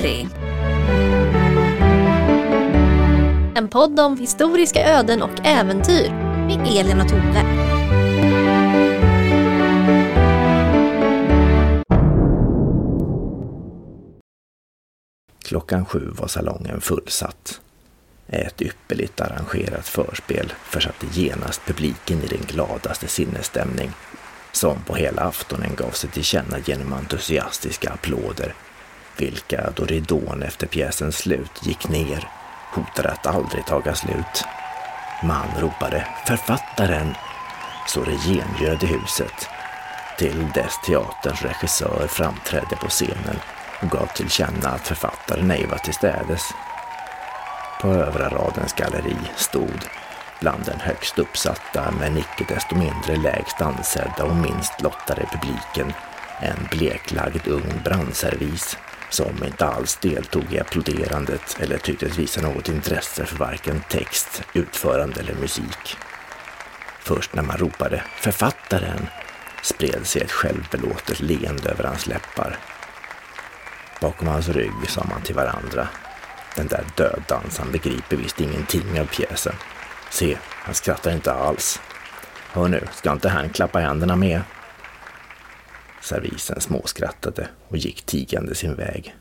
Petri. En podd om historiska öden och äventyr med Elin och Tove. Klockan sju var salongen fullsatt. Ett ypperligt arrangerat förspel försatte genast publiken i den gladaste sinnesstämning som på hela aftonen gav sig till känna genom entusiastiska applåder, vilka då ridån efter pjäsens slut gick ner hotade att aldrig taga slut. Man ropade ”Författaren!” så det gengöd i huset, till dess teaterns regissör framträdde på scenen och gav till känna att författaren ej var tillstädes. På övre radens galleri stod bland den högst uppsatta men icke desto mindre lägst ansedda och minst lottade publiken en bleklagd ung brandservis som inte alls deltog i applåderandet eller tycktes visa något intresse för varken text, utförande eller musik. Först när man ropade ”författaren” spred sig ett självbelåtet leende över hans läppar. Bakom hans rygg sa man till varandra den där döddansaren begriper visst ingenting av pjäsen. Se, han skrattar inte alls. Hör nu, ska inte han klappa händerna med? Servisen småskrattade och gick tigande sin väg.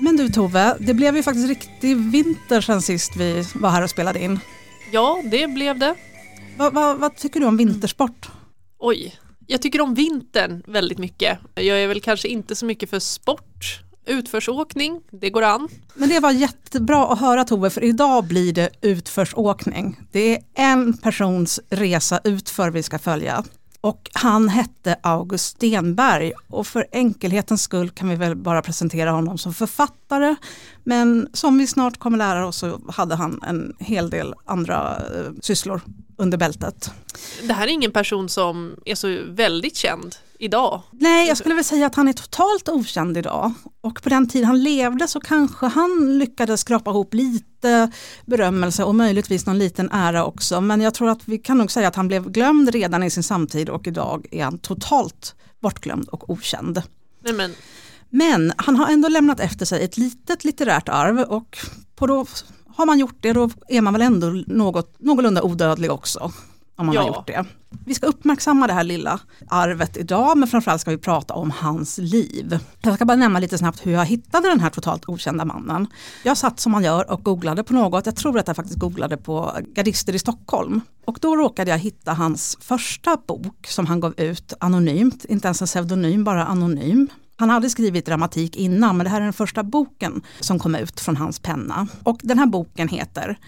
Men du Tove, det blev ju faktiskt riktig vinter sen sist vi var här och spelade in. Ja, det blev det. Va, va, vad tycker du om vintersport? Oj, jag tycker om vintern väldigt mycket. Jag är väl kanske inte så mycket för sport. Utförsåkning, det går an. Men det var jättebra att höra Tove, för idag blir det utförsåkning. Det är en persons resa utför vi ska följa. Och han hette August Stenberg och för enkelhetens skull kan vi väl bara presentera honom som författare. Men som vi snart kommer lära oss så hade han en hel del andra eh, sysslor under bältet. Det här är ingen person som är så väldigt känd idag. Nej, jag skulle väl säga att han är totalt okänd idag. Och på den tid han levde så kanske han lyckades skrapa ihop lite berömmelse och möjligtvis någon liten ära också. Men jag tror att vi kan nog säga att han blev glömd redan i sin samtid och idag är han totalt bortglömd och okänd. Nej, men. men han har ändå lämnat efter sig ett litet litterärt arv och på då har man gjort det då är man väl ändå något, någorlunda odödlig också. Om man Ja. har gjort det. Vi ska uppmärksamma det här lilla arvet idag men framförallt ska vi prata om hans liv. Jag ska bara nämna lite snabbt hur jag hittade den här totalt okända mannen. Jag satt som man gör och googlade på något, jag tror att jag faktiskt googlade på gardister i Stockholm. Och då råkade jag hitta hans första bok som han gav ut anonymt, inte ens en pseudonym, bara anonym. Han hade skrivit dramatik innan men det här är den första boken som kom ut från hans penna. Och den här boken heter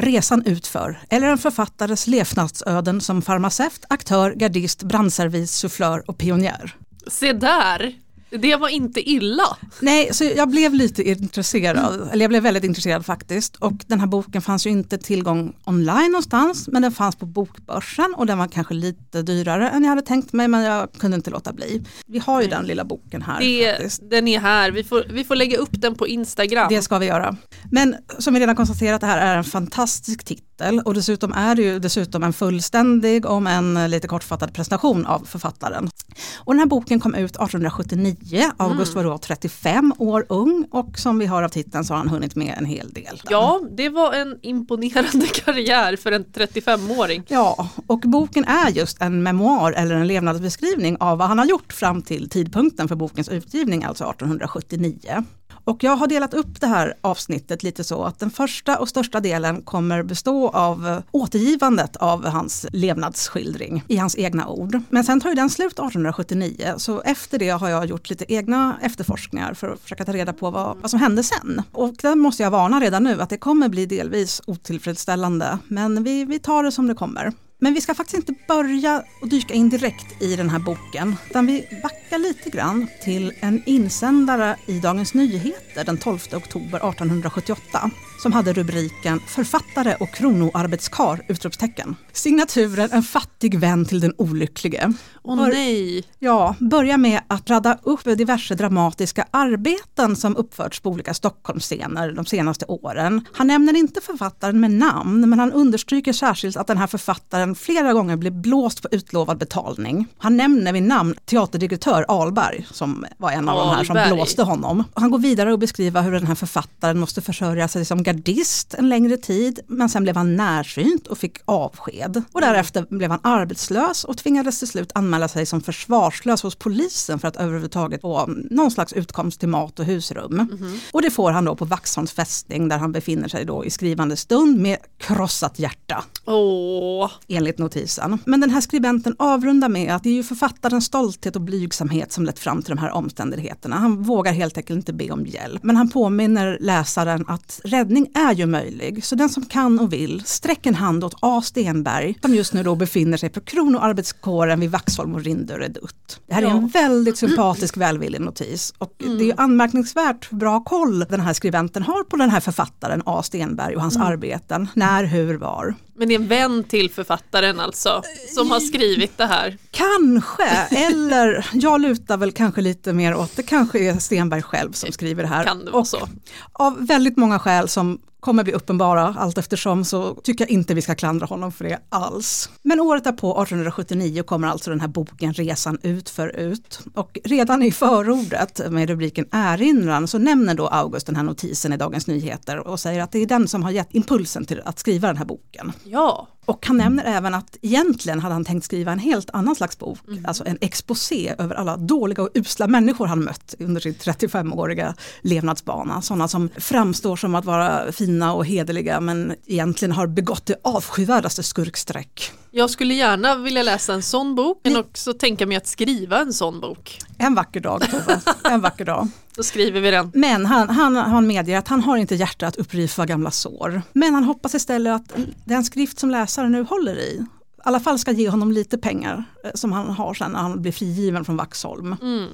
Resan utför, eller en författares levnadsöden som farmaceut, aktör, gardist, brandservis, sufflör och pionjär. Se där, det var inte illa. Nej, så jag blev lite intresserad, eller jag blev väldigt intresserad faktiskt. Och den här boken fanns ju inte tillgång online någonstans, men den fanns på bokbörsen och den var kanske lite dyrare än jag hade tänkt mig, men jag kunde inte låta bli. Vi har ju den lilla boken här Det, faktiskt. den är här, vi får, vi får lägga upp den på Instagram. Det ska vi göra. Men som vi redan konstaterat, det här är en fantastisk titel och dessutom är det ju dessutom en fullständig, om en lite kortfattad presentation av författaren. Och den här boken kom ut 1879, August var då 35 år ung och som vi hör av titeln så har han hunnit med en hel del. Ja, det var en imponerande karriär för en 35-åring. Ja, och boken är just en memoar eller en levnadsbeskrivning av vad han har gjort fram till tidpunkten för bokens utgivning, alltså 1879. Och jag har delat upp det här avsnittet lite så att den första och största delen kommer bestå av återgivandet av hans levnadsskildring i hans egna ord. Men sen tar ju den slut 1879 så efter det har jag gjort lite egna efterforskningar för att försöka ta reda på vad, vad som hände sen. Och där måste jag varna redan nu att det kommer bli delvis otillfredsställande men vi, vi tar det som det kommer. Men vi ska faktiskt inte börja och dyka in direkt i den här boken, utan vi backar lite grann till en insändare i Dagens Nyheter den 12 oktober 1878 som hade rubriken Författare och kronoarbetskar! Utropstecken. Signaturen En fattig vän till den olycklige. Åh Var- nej, Ja, börja med att rada upp diverse dramatiska arbeten som uppförts på olika Stockholmsscener de senaste åren. Han nämner inte författaren med namn, men han understryker särskilt att den här författaren boken flera gånger blir blåst på utlovad betalning. Han nämner vid namn teaterdirektör Alberg som var en av de här som Ahlberg. blåste honom. Han går vidare och beskriver hur den här författaren måste försörja sig som gardist en längre tid, men sen blev han närsynt och fick avsked. Och därefter blev han arbetslös och tvingades till slut anmäla sig som försvarslös hos polisen för att överhuvudtaget få någon slags utkomst till mat och husrum. Och det får han då på Vaxholms fästning där han befinner sig då i skrivande stund med krossat hjärta Åh, enligt notisen. Men den här skribenten avrundar med att det är ju författarens stolthet och blygsamhet som lett fram till de här omständigheterna. Han vågar helt enkelt inte be om hjälp. Men han påminner läsaren att räddning är ju möjlig. Så den som kan och vill, sträck en hand åt A. Stenberg som just nu då befinner sig på kronoarbetskåren vid Vaxholm och Rindö redutt. Det här är en väldigt sympatisk välvillig notis. Och det är ju anmärkningsvärt bra koll den här skribenten har på den här författaren A. Stenberg och hans arbeten. När, hur, var. Men det är en vän till författaren alltså som har skrivit det här. Kanske, eller jag lutar väl kanske lite mer åt det kanske är Stenberg själv som skriver det här. Kan det vara Och så? Av väldigt många skäl som kommer bli uppenbara allt eftersom så tycker jag inte vi ska klandra honom för det alls. Men året därpå, 1879, kommer alltså den här boken Resan ut för ut. Och redan i förordet med rubriken Erinran så nämner då August den här notisen i Dagens Nyheter och säger att det är den som har gett impulsen till att skriva den här boken. Ja, och han nämner även att egentligen hade han tänkt skriva en helt annan slags bok, alltså en exposé över alla dåliga och usla människor han mött under sin 35-åriga levnadsbana. Sådana som framstår som att vara fina och hederliga men egentligen har begått det avskyvärdaste skurksträck. Jag skulle gärna vilja läsa en sån bok men också tänka mig att skriva en sån bok. En vacker dag Tove, en vacker dag. Då skriver vi den. Men han, han, han medger att han har inte hjärta att uppriva gamla sår. Men han hoppas istället att den skrift som läsaren nu håller i, i alla fall ska ge honom lite pengar eh, som han har sen när han blir frigiven från Vaxholm. Mm.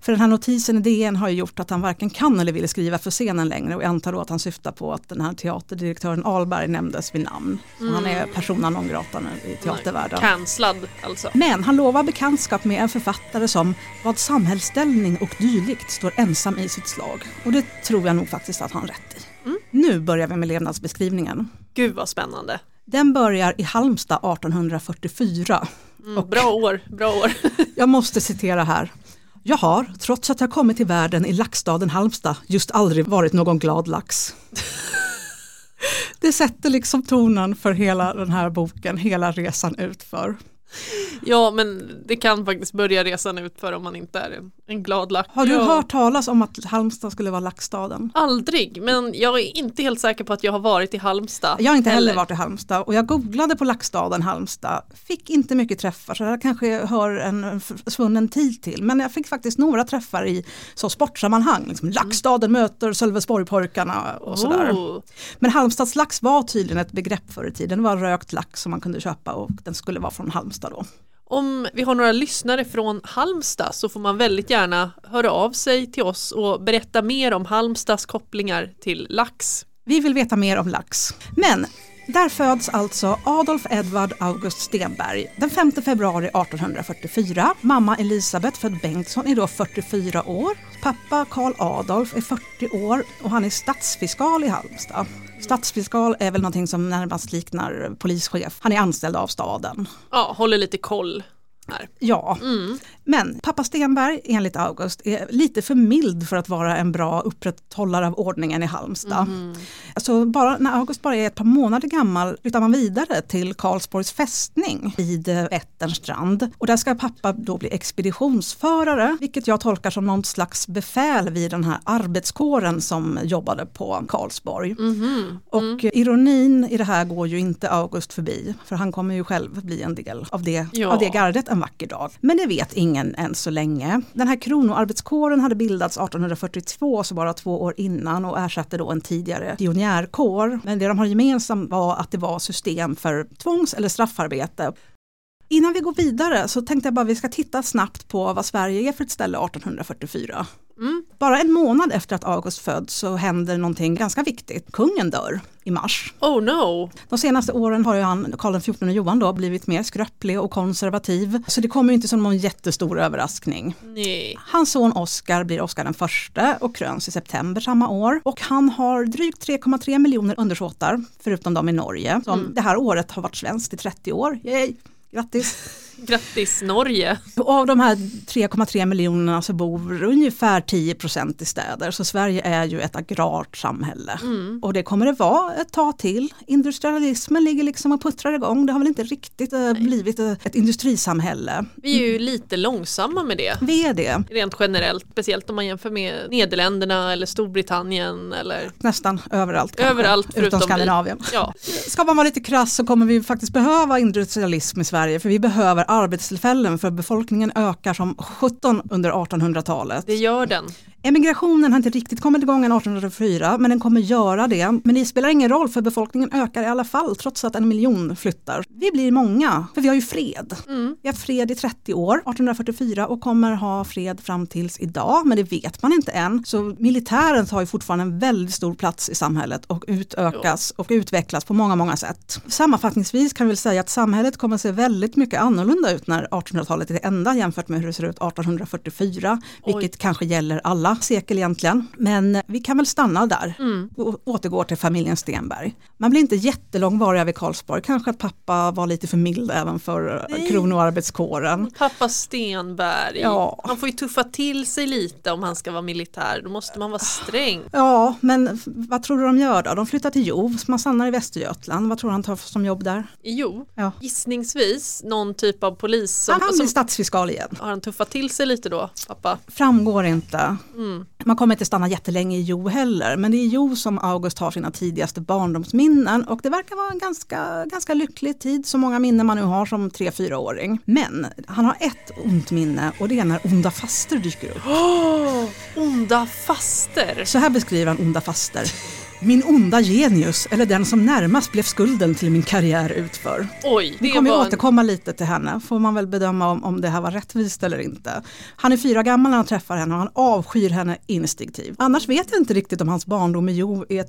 För den här notisen i DN har ju gjort att han varken kan eller vill skriva för scenen längre och jag antar då att han syftar på att den här teaterdirektören Alberg nämndes vid namn. Och han är persona non grata nu i teatervärlden. Cancellad alltså. Men han lovar bekantskap med en författare som vad samhällsställning och dylikt står ensam i sitt slag. Och det tror jag nog faktiskt att han rätt i. Nu börjar vi med levnadsbeskrivningen. Gud vad spännande. Den börjar i Halmstad 1844. Mm, bra år, bra år. Jag måste citera här. Jag har, trots att jag kommit till världen i laxstaden Halmstad, just aldrig varit någon glad lax. Det sätter liksom tonen för hela den här boken, hela resan utför. Ja men det kan faktiskt börja resan ut för om man inte är en, en glad lack. Har du ja. hört talas om att Halmstad skulle vara laxstaden? Aldrig, men jag är inte helt säker på att jag har varit i Halmstad. Jag har inte heller varit i Halmstad och jag googlade på laxstaden Halmstad, fick inte mycket träffar så det kanske hör en svunnen tid till. Men jag fick faktiskt några träffar i så sportsammanhang, liksom Laxstaden möter Sölvesborgpojkarna och sådär. Oh. Men Halmstads lax var tydligen ett begrepp förr i tiden, det var rökt lax som man kunde köpa och den skulle vara från Halmstad då. Om vi har några lyssnare från Halmstad så får man väldigt gärna höra av sig till oss och berätta mer om Halmstads kopplingar till lax. Vi vill veta mer om lax. Men där föds alltså Adolf Edvard August Stenberg den 5 februari 1844. Mamma Elisabeth född Bengtsson är då 44 år. Pappa Karl Adolf är 40 år och han är stadsfiskal i Halmstad. Stadsfiskal är väl någonting som närmast liknar polischef. Han är anställd av staden. Ja, håller lite koll här. Ja, men pappa Stenberg enligt August är lite för mild för att vara en bra upprätthållare av ordningen i Halmstad. Alltså bara, när August bara är ett par månader gammal flyttar man vidare till Karlsborgs fästning vid eh, Vätterns Och där ska pappa då bli expeditionsförare, vilket jag tolkar som någon slags befäl vid den här arbetskåren som jobbade på Karlsborg. Och ironin i det här går ju inte August förbi, för han kommer ju själv bli en del av det, Ja. av det gardet en vacker dag. Men det vet ingen än så länge. Den här kronoarbetskåren hade bildats 1842, så bara två år innan och ersatte då en tidigare pionjärkår. Men det de har gemensamt var att det var system för tvångs eller straffarbete. Innan vi går vidare så tänkte jag bara vi ska titta snabbt på vad Sverige är för ett ställe 1844. Mm. Bara en månad efter att August föds så händer någonting ganska viktigt. Kungen dör i mars. Oh no! De senaste åren har ju han, Karl XIV Johan då, blivit mer skröplig och konservativ. Så det kommer ju inte som någon jättestor överraskning. Nej. Hans son Oscar blir Oscar den förste och kröns i september samma år. Och han har drygt 3,3 miljoner undersåtar, förutom de i Norge, som det här året har varit svenskt i 30 år. Yay! Grattis! Grattis Norge! Av de här 3,3 miljonerna så bor ungefär 10 procent i städer. Så Sverige är ju ett agrart samhälle. Och det kommer det vara ett tag till. Industrialismen ligger liksom och puttrar igång. Det har väl inte riktigt eh, blivit eh, ett industrisamhälle. Vi är ju lite långsamma med det. Vi är det, Rent generellt, speciellt om man jämför med Nederländerna eller Storbritannien eller nästan överallt. kanske, överallt förutom utom vi. Skandinavien. Ja, Ska man vara lite krass så kommer vi faktiskt behöva industrialism i Sverige för vi behöver arbetstillfällen för befolkningen ökar som 17 under 1800-talet. det gör den. Emigrationen har inte riktigt kommit igång än 1804 men den kommer göra det. Men det spelar ingen roll för befolkningen ökar i alla fall trots att en miljon flyttar. Vi blir många för vi har ju fred. Vi har fred i 30 år, 1844 och kommer ha fred fram tills idag men det vet man inte än. Så militären tar ju fortfarande en väldigt stor plats i samhället och utökas och utvecklas på många, många sätt. Sammanfattningsvis kan vi väl säga att samhället kommer att se väldigt mycket annorlunda ut när 1800-talet är det enda jämfört med hur det ser ut 1844, vilket kanske gäller alla sekel egentligen. Men vi kan väl stanna där och återgå till familjen Stenberg. Man blir inte jättelångvarig vid Karlsborg, kanske att pappa var lite för mild även för Nej. kronoarbetskåren. Pappa Stenberg, Ja. han får ju tuffa till sig lite om han ska vara militär, då måste man vara sträng. Ja, men vad tror du de gör då? De flyttar till Hjo, man stannar i Västergötland. Vad tror du han tar som jobb där? Jo, Ja. gissningsvis någon typ av polis som, Han blir som statsfiskal igen. har han tuffat till sig lite då, pappa? Framgår inte. Mm. Man kommer inte stanna jättelänge i Jo heller, men det är i Jo som August har sina tidigaste barndomsminnen och det verkar vara en ganska, ganska lycklig tid, så många minnen man nu har som 3-4-åring. Men han har ett ont minne och det är när onda faster dyker upp. Åh, onda faster! Så här beskriver han onda faster. Min onda genius, eller den som närmast blev skulden till min karriär utför. Oj, Vi det kommer ju var återkomma lite till henne, får man väl bedöma om, om det här var rättvist eller inte. Han är fyra gammal när han träffar henne och han avskyr henne instinktivt. Annars vet jag inte riktigt om hans barndom i Jo är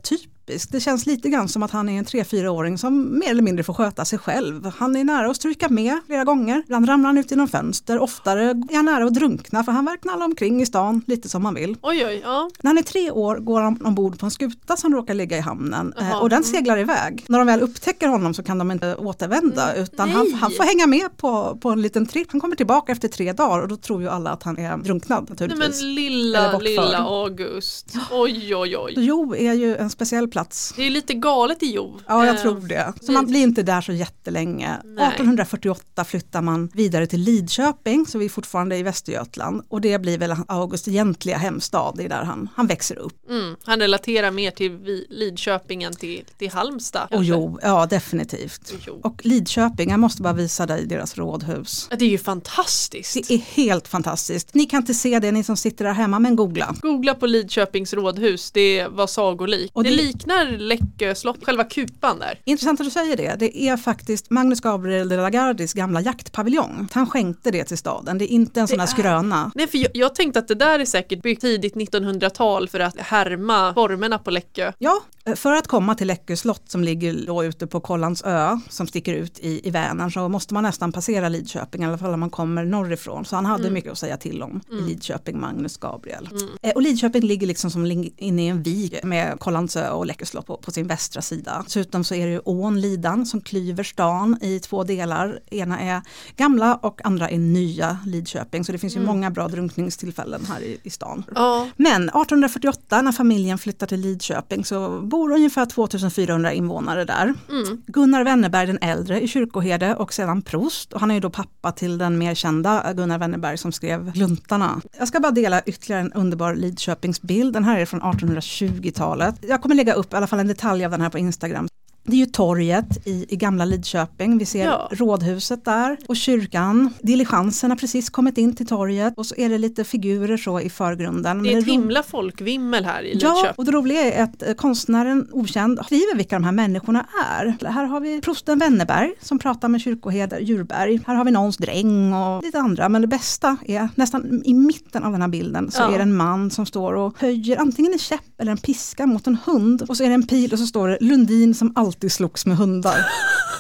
typisk. Det känns lite grann som att han är en 3-4-åring som mer eller mindre får sköta sig själv. Han är nära att stryka med flera gånger. Ibland ramlar han ut genom fönster. Oftare är han nära att drunkna för han verkar knalla omkring i stan lite som han vill. oj oj, ja. När han är tre år går han ombord på en skuta som råkar ligga i hamnen eh, Jaha. och den seglar iväg. När de väl upptäcker honom så kan de inte återvända utan han, nej. han får hänga med på, på en liten tripp. Han kommer tillbaka efter tre dagar och då tror ju alla att han är drunknad Nej naturligtvis. men Eller lilla, lilla August. Oj oj oj. Jo är ju en speciell plats. Det är lite galet i Jo. Ja, jag Eh, tror det. Så man blir inte där så jättelänge. Nej. 1848 flyttar man vidare till Lidköping, så vi är fortfarande i Västergötland. Och det blir väl Augusts egentliga hemstad, det är där han, han växer upp. Mm, han relaterar mer till Lidköping än till, till Halmstad. Och kanske. jo, ja definitivt. Jo. Och Lidköping, jag måste bara visa dig deras rådhus. Det är ju fantastiskt. Det är helt fantastiskt. Ni kan inte se det, ni som sitter där hemma, men googla. Googla på Lidköpings rådhus, det var sagolikt. Och det, det- liknar Läckö slott, själva kupan där. Intressant att du säger det. Det är faktiskt Magnus Gabriel de la Gardis gamla jaktpaviljong. Han skänkte det till staden. Det är inte en sån Det här är- skröna. Nej, för jag, jag tänkte att det där är säkert byggt tidigt 1900-tal för att härma formerna på Läckö. Ja, för att komma till Läckö slott som ligger då ute på Kollans ö som sticker ut i, i Vänern så måste man nästan passera Lidköping, i alla fall om man kommer norrifrån. Så han hade mycket att säga till om i Lidköping, Magnus Gabriel. Eh, Och Lidköping ligger liksom som inne i en vik med Kollansö och Läckö slott på, på sin västra sida. Dessutom så är det ju ån Lidan som klyver stan i två delar. Ena är gamla och andra är nya Lidköping. Så det finns ju många bra drunkningstillfällen här i, i stan. Ja, Men 1848 när familjen flyttar till Lidköping så bor ungefär 2400 invånare där. mm. Gunnar Wennerberg den äldre är kyrkoherde och sedan prost och han är ju då pappa till den mer kända Gunnar Wennerberg som skrev Gluntarna. Jag ska bara dela ytterligare en underbar Lidköpingsbild. Den här är från 1820-talet. Jag kommer lägga upp i alla fall en detalj av den här på Instagram. Det är ju torget i, i gamla Lidköping, vi ser Ja. rådhuset där och kyrkan. Diligensen har precis kommit in till torget och så är det lite figurer så i förgrunden. Det är ett himla folkvimmel här i Ja, Lidköping. och det roliga är att eh, konstnären okänd skriver vilka de här människorna är. Här har vi prosten Wennerberg som pratar med kyrkoherde Djurberg. Här har vi någons dräng och lite andra. Men det bästa är nästan i mitten av den här bilden så Ja. är det en man som står och höjer antingen en käpp eller en piska mot en hund. Och så är det en pil och så står det Lundin som alltid slogs med hundar.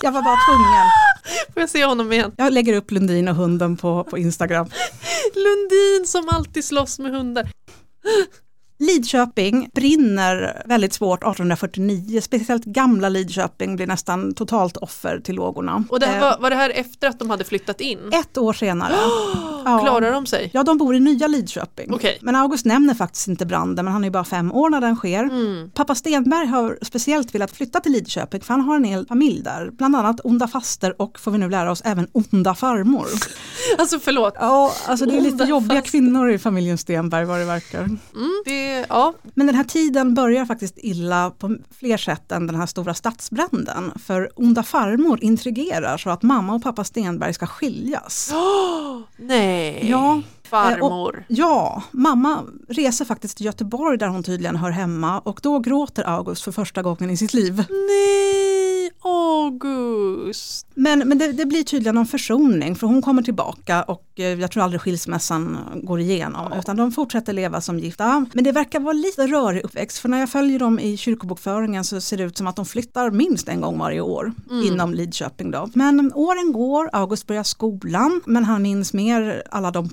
Jag var bara tvungen. Får jag se honom igen? Jag lägger upp Lundin och hunden på, på Instagram. Lundin som alltid slåss med hundar. Lidköping brinner väldigt svårt 1849, speciellt gamla Lidköping blir nästan totalt offer till lågorna. Och det här Eh, var, var det här efter att de hade flyttat in? Ett år senare. Ja. Klarar de sig? Ja, de bor i nya Lidköping. Okej. Men August nämner faktiskt inte branden, men han är bara fem år när den sker. Mm. Pappa Stenberg har speciellt velat flytta till Lidköping för han har en hel familj där. Bland annat onda faster och, får vi nu lära oss, även onda farmor. Alltså förlåt. Ja, alltså det är lite Onda jobbiga faster. kvinnor i familjen Stenberg vad det verkar. Mm, det, ja. Men den här tiden börjar faktiskt illa på fler sätt än den här stora stadsbranden. För onda farmor intrigerar så att mamma och pappa Stenberg ska skiljas. Nej, Ja, farmor. ja, mamma reser faktiskt till Göteborg där hon tydligen hör hemma och då gråter August för första gången i sitt liv. Nej, August. Men, men det, det blir tydligen någon försoning för hon kommer tillbaka och eh, jag tror aldrig skilsmässan går igenom utan de fortsätter leva som gifta. Men det verkar vara lite rörig uppväxt för när jag följer dem i kyrkobokföringen så ser det ut som att de flyttar minst en gång varje år inom Lidköping. Då. Men åren går, August börjar skolan men han minns mer alla de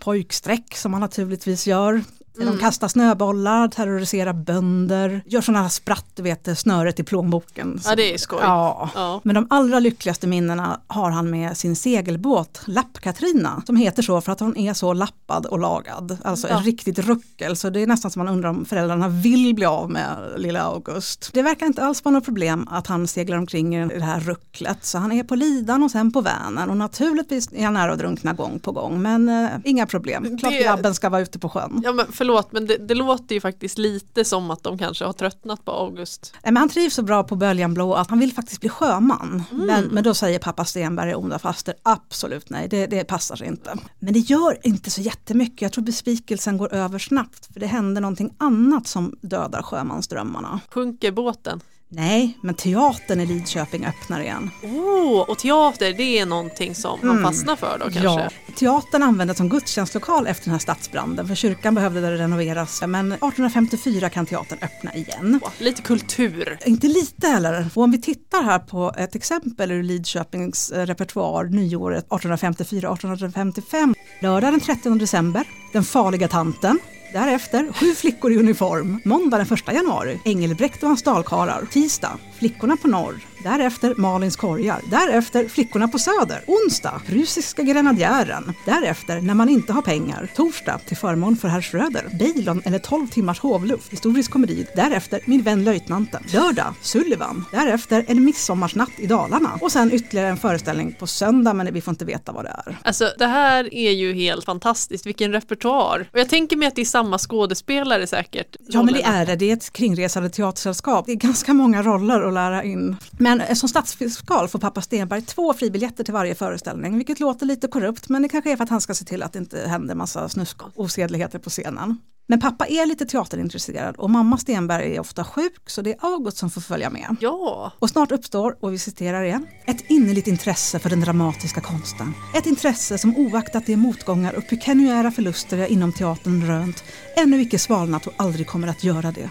streck som man naturligtvis gör. De kastar snöbollar, terroriserar bönder, gör sådana här spratt, du vet snöret i plånboken. Ja, det är skoj. Ja. Ja. Men de allra lyckligaste minnena har han med sin segelbåt Lapp-Katrina som heter så för att hon är så lappad och lagad. Alltså Ja. ett riktigt ruckel så det är nästan som man undrar om föräldrarna vill bli av med lilla August. Det verkar inte alls vara något problem att han seglar omkring i det här rucklet så han är på Lidan och sen på Vänern och naturligtvis är han nära att drunkna gång på gång men eh, inga problem. Klart Det- grabben ska vara ute på sjön. Ja, men förlåt, men det, det låter ju faktiskt lite som att de kanske har tröttnat på August. Nej, Men han trivs så bra på Böljan Blå att han vill faktiskt bli sjöman. Mm. Men, men då säger pappa Stenberg och onda faster absolut nej, det, det passar inte. Men det gör inte så jättemycket, jag tror besvikelsen går över snabbt för det händer någonting annat som dödar sjömansdrömmarna. Sjunker båten? Nej, men teatern i Lidköping öppnar igen. Oh, och teater, det är någonting som man fastnar för då kanske? Ja, teatern användes som gudstjänstlokal efter den här stadsbranden för kyrkan behövde det renoveras. Men 1854 kan teatern öppna igen. Åh, Lite kultur. Inte lite heller. Och om vi tittar här på ett exempel ur Lidköpings eh, repertoar nyåret 1854-1855. Lördag den 30 december, Den farliga tanten. Därefter Sju flickor i uniform. Måndag den 1 januari, Engelbrekt och hans dalkarlar. Tisdag, Flickorna på norr. Därefter Malins korgar. Därefter Flickorna på söder. Onsdag, Prussiska grenadjären. Därefter När man inte har pengar. Torsdag, till förmån för herr Schröder. Bejlon eller 12 timmars hovluft. Historisk komedi. Därefter Min vän löjtnanten. Lördag, Sullivan. Därefter En midsommarsnatt i Dalarna. Och sen ytterligare en föreställning på söndag men vi får inte veta vad det är. Alltså det här är ju helt fantastiskt, vilken repertoar. Och jag tänker mig att det är samma skådespelare säkert. Ja men det är det, det är ett kringresande teatersällskap. Det är ganska många roller att lära in. Men eh, som stadsfiskal får pappa Stenberg två fribiljetter till varje föreställning, vilket låter lite korrupt men det kanske är för att han ska se till att det inte händer massa snusk och osedligheter på scenen. Men pappa är lite teaterintresserad och mamma Stenberg är ofta sjuk så det är August som får följa med. Ja, Och snart uppstår, och vi citerar igen, ett innerligt intresse för den dramatiska konsten. Ett intresse som oaktat de motgångar och pekuniära förluster jag inom teatern rönt, ännu icke svalnat och aldrig kommer att göra det.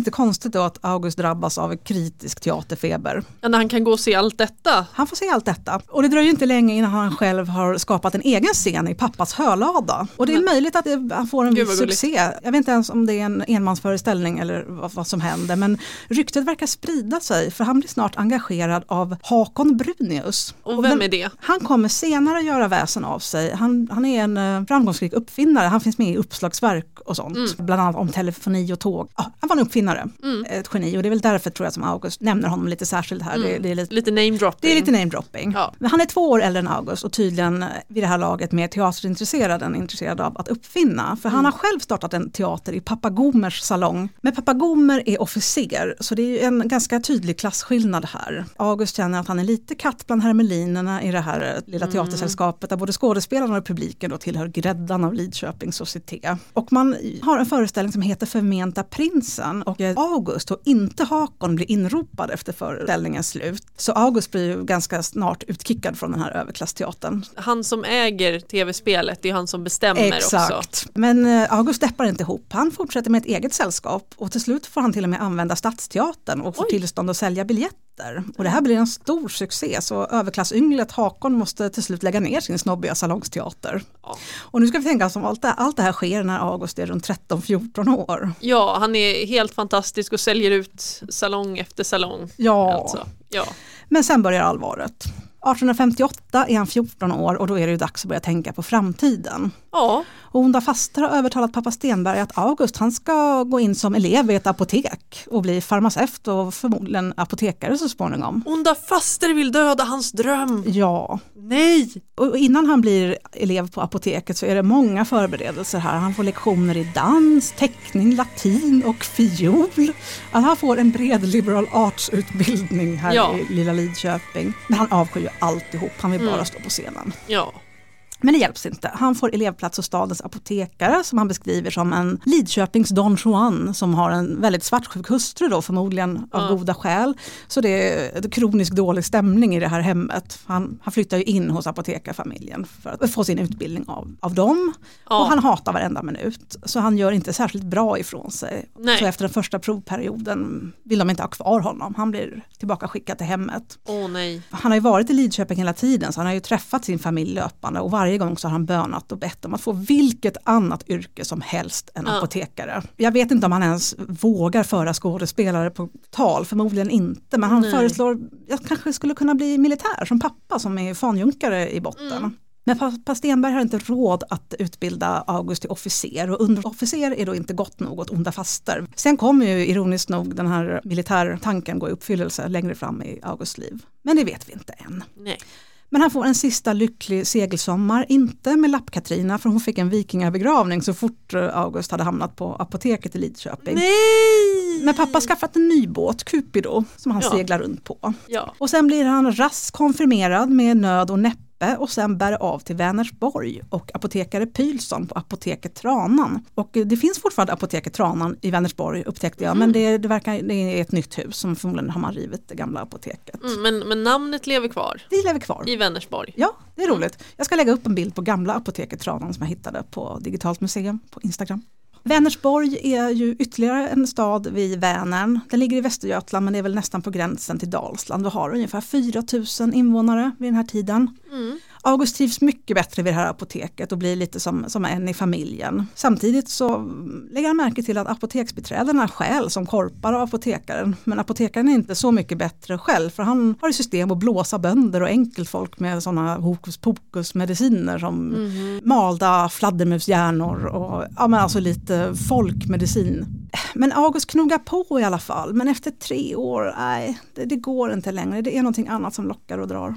Inte konstigt då att August drabbas av kritisk teaterfeber. När han kan gå och se allt detta. Han får se allt detta. Och det dröjer inte länge innan han själv har skapat en egen scen i pappas hölada. Och det är möjligt att det, han får en viss succé. Jag vet inte ens om det är en enmansföreställning eller vad, vad som händer. Men ryktet verkar sprida sig för han blir snart engagerad av Hakon Brunius. Och vem är det? Han kommer senare göra väsen av sig. Han, han är en eh, framgångsrik uppfinnare. Han finns med i uppslagsverk och sånt. Mm. Bland annat om telefoni och tåg. Ja, han var en uppfinnare uppfinnare, Mm. ett geni och det är väl därför tror jag som August nämner honom lite särskilt här. Det, det, är lite, Lite name dropping. det är lite namedropping. Ja. Men han är två år äldre än August och tydligen vid det här laget mer teaterintresserad än intresserad av att uppfinna. För han har själv startat en teater i Pappa Gomers salong. Men Pappa Gomer är officer så det är ju en ganska tydlig klasskillnad här. August känner att han är lite katt bland hermelinerna i det här lilla teatersällskapet där både skådespelarna och publiken då tillhör gräddan av Lidköpings societé. Och man har en föreställning som heter Förmenta prinsen och eh, August och inte Hakon blir inropad efter föreställningens slut. Så August blir ju ganska snart utkickad från den här överklassteatern. Han som äger tv-spelet, det är han som bestämmer också. Exakt. Men eh, August deppar inte ihop. Han fortsätter med ett eget sällskap och till slut får han till och med använda Stadsteatern och får Oj. tillstånd att sälja biljetter. Och det här blir en stor succé så överklassynglet Hakon måste till slut lägga ner sin snobbiga salongsteater. Ja. Och nu ska vi tänka oss om allt det, allt det här sker när August är runt 13-14 år. Ja, han är helt fantastisk och säljer ut salong efter salong. Ja, Alltså. Ja. men sen börjar allvaret. 1858 är han 14 år och då är det ju dags att börja tänka på framtiden. Ja, Och Onda faster har övertalat pappa Stenberg att August han ska gå in som elev i ett apotek och bli farmaceut och förmodligen apotekare så småningom. onda faster vill döda hans dröm. Ja, Nej! och innan han blir elev på apoteket så är det många förberedelser här. Han får lektioner i dans, teckning, latin och fiol. Att han får en bred liberal arts-utbildning här Ja. i lilla Lidköping. Men han avskyr ju alltihop, han vill bara stå på scenen. Ja. Men det hjälps inte. Han får elevplats hos stadens apotekare som han beskriver som en Lidköpings Don Juan som har en väldigt svartsjuk hustru då förmodligen av Ja. goda skäl. Så det är en kronisk dålig stämning i det här hemmet. Han, han flyttar ju in hos apotekarfamiljen för att få sin utbildning av, av dem. Ja. Och han hatar varenda minut. Så han gör inte särskilt bra ifrån sig. Nej. Så efter den första provperioden vill de inte ha kvar honom. Han blir tillbaka skickad till hemmet. Åh nej. Han har ju varit i Lidköping hela tiden så han har ju träffat sin familj löpande och varje gång så har han bönat och bett om att få vilket annat yrke som helst än Ja. apotekare. Jag vet inte om han ens vågar föra skådespelare på tal, förmodligen inte, men han Nej. föreslår, jag kanske skulle kunna bli militär som pappa som är fanjunkare i botten. Mm. Men pappa Stenberg har inte råd att utbilda August till officer och underofficer är då inte gott nog åt onda faster. Sen kommer ju ironiskt nog den här militärtanken gå i uppfyllelse längre fram i Augusts liv. Men det vet vi inte än. nej. Men han får en sista lycklig segelsommar, inte med Lapp-Katrina för hon fick en vikingabegravning så fort eh, August hade hamnat på apoteket i Lidköping. Nej! Men pappa har skaffat en ny båt, Cupido, som han Ja. seglar runt på. Ja. Och sen blir han raskt konfirmerad med nöd och näppe och sen bär av till Vänersborg och apotekare Pylsson på apoteket Tranan. Och det finns fortfarande apoteket Tranan i Vänersborg upptäckte jag, men det, det verkar det är ett nytt hus som förmodligen har man rivit det gamla apoteket. Mm, men, men namnet lever kvar Det lever kvar. i Vänersborg. Ja, det är roligt. Jag ska lägga upp en bild på gamla apoteket Tranan som jag hittade på Digitalt museum på Instagram. Vänersborg är ju ytterligare en stad vid Vänern. Den ligger i Västergötland men det är väl nästan på gränsen till Dalsland och har ungefär 4 000 invånare vid den här tiden. Mm. August trivs mycket bättre vid det här apoteket och blir lite som, som en i familjen. Samtidigt så lägger han märke till att apoteksbiträdena stjäl som korpar av apotekaren. Men apotekaren är inte så mycket bättre själv för han har i system att blåsa bönder och enkeltfolk med sådana hokus pokus mediciner som malda fladdermushjärnor och ja, men alltså lite folkmedicin. Men August knogar på i alla fall men efter tre år, nej det, det går inte längre. Det är någonting annat som lockar och drar.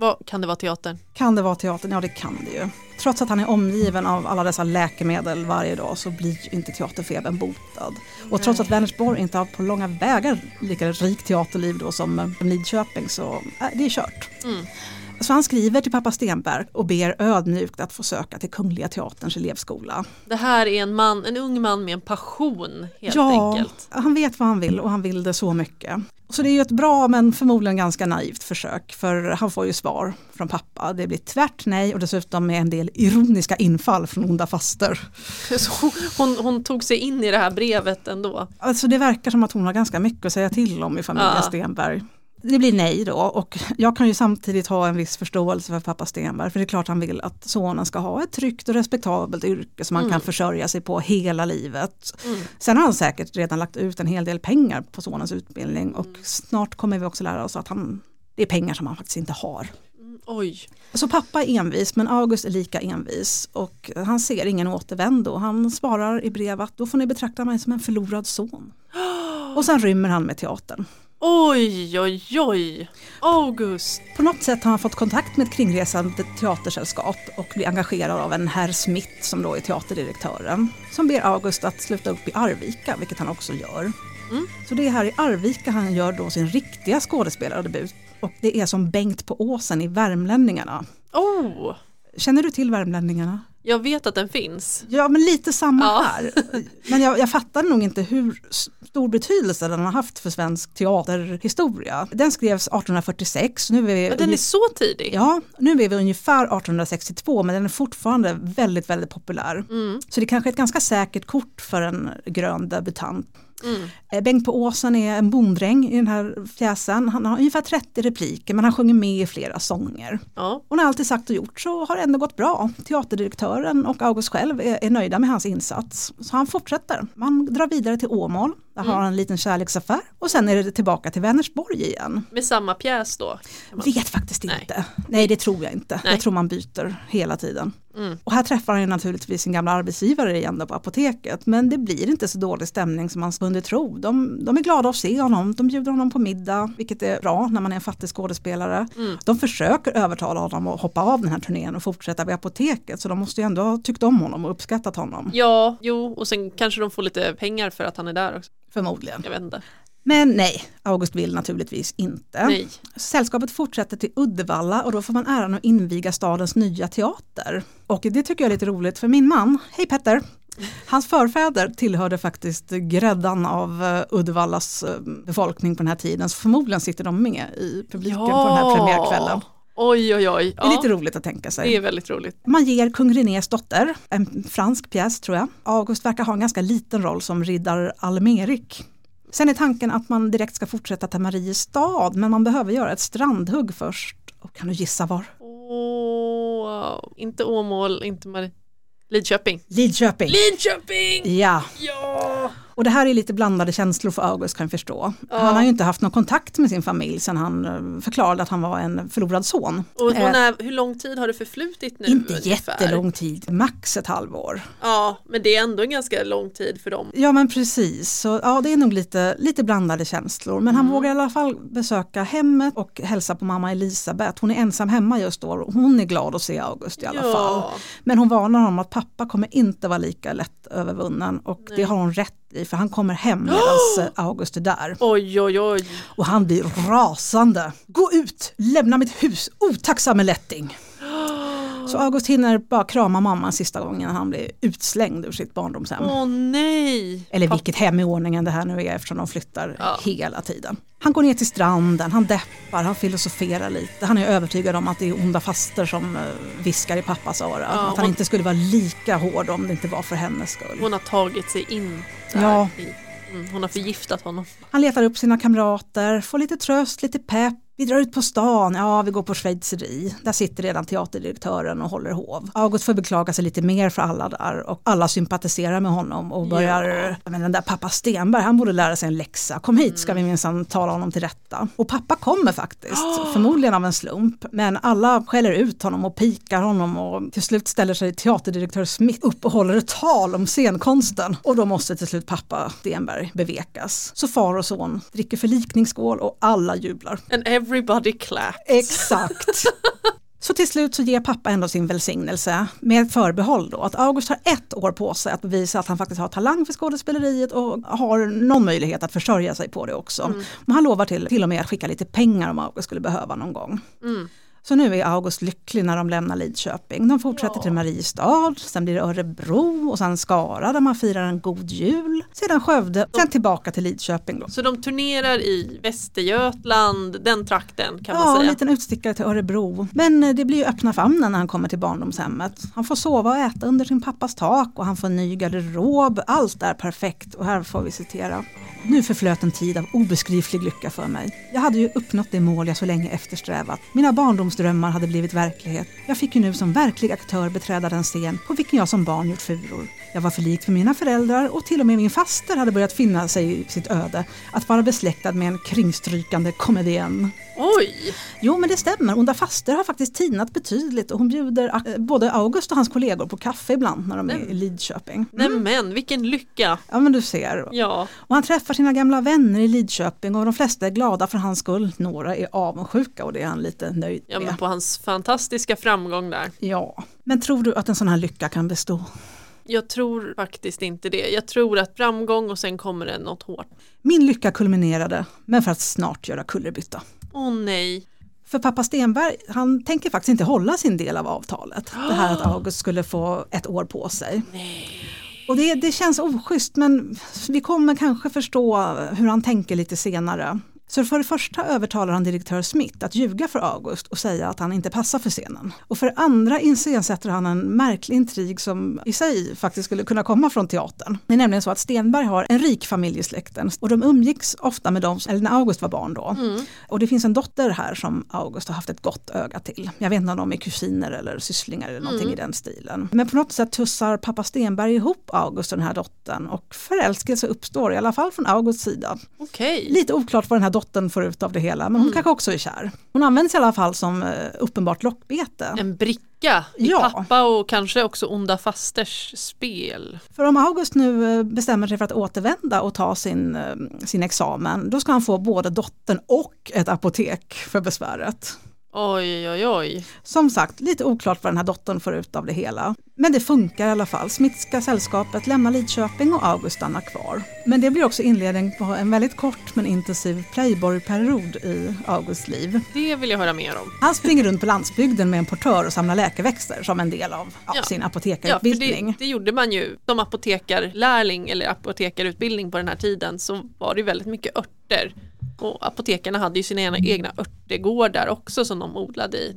Vad kan det vara teatern? Kan det vara teatern? Ja det kan det ju. Trots att han är omgiven av alla dessa läkemedel varje dag så blir inte teaterfebern botad. Och trots att Vänersborg inte har på långa vägar lika rikt teaterliv då som Lidköping så äh, det är kört. Mm. Så han skriver till pappa Stenberg och ber ödmjukt att få söka till Kungliga Teaterns elevskola. Det här är en, man, en ung man med en passion helt ja, enkelt. han vet vad han vill och han vill det så mycket. Så det är ju ett bra men förmodligen ganska naivt försök för han får ju svar från pappa. Det blir tvärt nej och dessutom med en del ironiska infall från onda faster. Så hon, hon tog sig in i det här brevet ändå. Alltså det verkar som att hon har ganska mycket att säga till om i familjen Ja. Stenberg. Det blir nej då och jag kan ju samtidigt ha en viss förståelse för pappa Stenberg för det är klart han vill att sonen ska ha ett tryggt och respektabelt yrke som han Mm. kan försörja sig på hela livet. Mm. Sen har han säkert redan lagt ut en hel del pengar på sonens utbildning och Mm. snart kommer vi också lära oss att han, det är pengar som han faktiskt inte har. Mm, Oj, Så pappa är envis men August är lika envis och han ser ingen återvändo. Han svarar i brev att då får ni betrakta mig som en förlorad son. Och sen rymmer han med teatern. Oj, oj, oj. August. På något sätt har han fått kontakt med ett kringresande teatersällskap och blir engagerad av en herr Smith som då är teaterdirektören. Som ber August att sluta upp i Arvika, vilket han också gör. Mm. Så det är här i Arvika han gör då sin riktiga skådespelardebut. Och det är som Bengt på åsen i Värmlänningarna. Oh, Känner du till Värmlänningarna? jag vet att den finns. Ja, men lite samma Ja. här. Men jag, jag fattar nog inte hur stor betydelse den har haft för svensk teaterhistoria. Den skrevs 1846. Nu är vi Men den är så tidig. Ja, nu är vi ungefär 1862 men den är fortfarande väldigt, väldigt populär. Mm, Så det är kanske är ett ganska säkert kort för en grön debutant. Mm. Eh, Bengt på åsen är en bonddräng i den här pjäsen. Han har ungefär 30 repliker men han sjunger med i flera sånger. Ja. Och när allt är sagt och gjort så har det ändå gått bra. Teaterdirektören och August själv är, är nöjda med hans insats. Så han fortsätter. Man drar vidare till Åmål. Där har han en liten kärleksaffär. Och sen är det tillbaka till Vänersborg igen. Med samma pjäs då? man- Vet faktiskt Nej. inte. Nej det tror jag inte. Nej. Jag tror man byter hela tiden. Mm. Och här träffar han ju naturligtvis sin gamla arbetsgivare igen då på apoteket. Men det blir inte så dålig stämning som man kunde tro. De, de är glada att se honom, de bjuder honom på middag, vilket är bra när man är en fattig skådespelare. Mm. De försöker övertala honom att hoppa av den här turnén och fortsätta vid apoteket. Så de måste ju ändå ha tyckt om honom och uppskattat honom, Ja, jo, och sen kanske de får lite pengar för att han är där också. förmodligen. Jag vet inte. Men nej, August vill naturligtvis inte. Nej. Sällskapet fortsätter till Uddevalla och då får man äran att inviga stadens nya teater. Och det tycker jag är lite roligt för min man, hej Petter, hans förfäder tillhörde faktiskt gräddan av eh, Uddevallas eh, befolkning på den här tiden. Så förmodligen sitter de med i publiken på den här premiärkvällen. Oj, oj, oj. Det är lite roligt att tänka sig. det är väldigt roligt. Man ger kung Renés dotter, en fransk pjäs tror jag. August verkar ha en ganska liten roll som riddar Almerik. Sen är tanken att man direkt ska fortsätta till Mariestad men man behöver göra ett strandhugg först. Och kan du gissa var? Åh, inte Åmål, inte Marie. Lidköping. Lidköping! Lidköping! Ja, Ja! Och det här är lite blandade känslor för August kan jag förstå. Ja. Han har ju inte haft någon kontakt med sin familj sedan han eh, förklarade att han var en förlorad son. Och, och Eh, när, hur lång tid har det förflutit nu? inte ungefär? jättelång tid, max ett halvår. Ja, men det är ändå en ganska lång tid för dem. Ja men precis, så ja, det är nog lite, lite blandade känslor. Men han Mm. vågar i alla fall besöka hemmet och hälsa på mamma Elisabeth. Hon är ensam hemma just då och hon är glad att se August i alla ja. fall. Men hon varnar honom att pappa kommer inte vara lika lätt övervunnen och det Nej. har hon rätt i för han kommer hem medan August är där. Oj, oj, oj. Och han blir rasande. Gå ut, lämna mitt hus, otacksamme lätting. Så August hinner bara krama mamma en sista gång innan han blir utslängd ur sitt barndomshem. Åh nej. Eller vilket hem i ordningen det här nu är eftersom de flyttar Ja. hela tiden. Han går ner till stranden, han deppar, han filosoferar lite. Han är övertygad om att det är onda faster som eh, viskar i pappas öra. att han hon- inte skulle vara lika hård om det inte var för hennes skull. Hon har tagit sig in där Ja. i, mm, Hon har förgiftat honom. Han letar upp sina kamrater, får lite tröst, lite pepp. Vi drar ut på stan, ja vi går på schweizeri. Där sitter redan teaterdirektören och håller hov. August får beklaga sig lite mer för alla där och alla sympatiserar med honom och börjar, Ja. men den där pappa Stenberg, han borde lära sig en läxa. Kom hit ska vi minsann tala honom till rätta. Och pappa kommer faktiskt, förmodligen av en slump. Men alla skäller ut honom och pikar honom och till slut ställer sig teaterdirektör Smith upp och håller ett tal om scenkonsten. Och då måste till slut pappa Stenberg bevekas. Så far och son dricker förlikningsskål och alla jublar. Everybody clap. Exakt. Så till slut så ger pappa ändå sin välsignelse med förbehåll då att August har ett år på sig att bevisa att han faktiskt har talang för skådespeleriet och har någon möjlighet att försörja sig på det också. Men han lovar till, till och med att skicka lite pengar om August skulle behöva någon gång. Mm. Så nu är August lycklig när de lämnar Lidköping. De fortsätter till Mariestad, sen blir det Örebro och sen Skara där man firar en god jul. Sedan Skövde, sen tillbaka till Lidköping. Då. Så de turnerar i Västergötland, den trakten kan man Ja, en säga. liten utstickare till Örebro. Men eh, det blir ju öppna famnen när han kommer till barndomshemmet. Han får sova och äta under sin pappas tak och han får en ny garderob. Allt är perfekt och här får vi citera. Nu förflöt en tid av obeskrivlig lycka för mig. Jag hade ju uppnått det mål jag så länge eftersträvat. Mina Drömmar hade blivit verklighet. Jag fick ju nu som verklig aktör beträda den scen på vilken jag som barn gjort furor. Jag var för lik för mina föräldrar och till och med min faster hade börjat finna sig i sitt öde att vara besläktad med en kringstrykande komedienn. Oj! Jo men det stämmer, Onda faster har faktiskt tinat betydligt och hon bjuder eh, både August och hans kollegor på kaffe ibland när de är i Lidköping. Mm. men vilken lycka! Ja men du ser. Ja. Och han träffar sina gamla vänner i Lidköping och de flesta är glada för hans skull. Några är avundsjuka och det är han lite nöjd ja, med. men på hans fantastiska framgång där. Ja, men tror du att en sån här lycka kan bestå? Jag tror faktiskt inte det. Jag tror att framgång och sen kommer det något hårt. Min lycka kulminerade, men för att snart göra kullerbytta. Åh nej. För pappa Stenberg, han tänker faktiskt inte hålla sin del av avtalet. Det här att August skulle få ett år på sig. Och det, det känns oschysst men vi kommer kanske förstå hur han tänker lite senare. Så för det första övertalar han direktör Smith att ljuga för August och säga att han inte passar för scenen. Och för det andra iscensätter han en märklig intrig som i sig faktiskt skulle kunna komma från teatern. Det är nämligen så att Stenberg har en rik familj i släkten och de umgicks ofta med dem, eller när August var barn då. Mm. Och det finns en dotter här som August har haft ett gott öga till. Jag vet inte om de är kusiner eller sysslingar eller någonting Mm. i den stilen. Men på något sätt tussar pappa Stenberg ihop August och den här dottern och förälskelse uppstår i alla fall från Augusts sida. Okej. Lite oklart vad den här dottern får ut av det hela, men hon kanske också är kär. Hon används i alla fall som eh, uppenbart lockbete. En bricka i Ja. pappa och kanske också onda fasters spel. För om August nu eh, bestämmer sig för att återvända och ta sin, eh, sin examen, då ska han få både dottern och ett apotek för besväret. Oj, oj, oj. Som sagt, lite oklart vad den här dottern får ut av det hela. Men det funkar i alla fall. Smitska sällskapet lämnar Lidköping och August stannar kvar. Men det blir också inledning på en väldigt kort men intensiv playboy-period i Augusts liv. Det vill jag höra mer om. Han springer runt på landsbygden med en portör och samlar läkeväxter som en del av ja, Ja. sin Ja, apotekarutbildning. det, det gjorde man ju. Som apotekarlärling eller apotekarutbildning på den här tiden så var det väldigt mycket örter. Och apotekarna hade ju sina egna, egna örtegårdar också som de odlade i.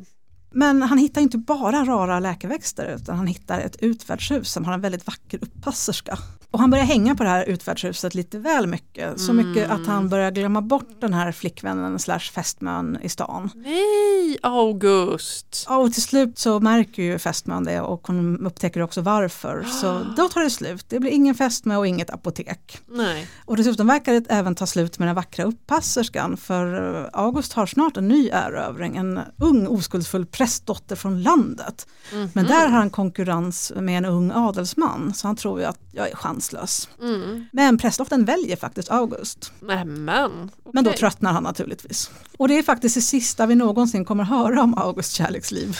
Men han hittar inte bara rara läkeväxter utan han hittar ett utfärdshus som har en väldigt vacker uppasserska. Och han börjar hänga på det här utfärdshuset lite väl mycket. Så mycket att han börjar glömma bort den här flickvännen slash fästmön i stan. Nej, August! Ja, och till slut så märker ju fästmön det och hon upptäcker också varför. Så då tar det slut. Det blir ingen fästmö och inget apotek. Nej. Och dessutom verkar det även ta slut med den vackra uppasserskan för eh, August har snart en ny erövring, en ung oskuldsfull prästdotter från landet. Men där har han konkurrens med en ung adelsman så han tror ju att jag är chanslös. Mm. Men prästdottern väljer faktiskt August. Nämen. Men då tröttnar han naturligtvis. Och det är faktiskt det sista vi någonsin kommer höra om Augusts kärleksliv.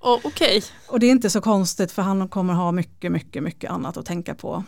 Åh, Okej. Och det är inte så konstigt för han kommer ha mycket, mycket, mycket annat att tänka på.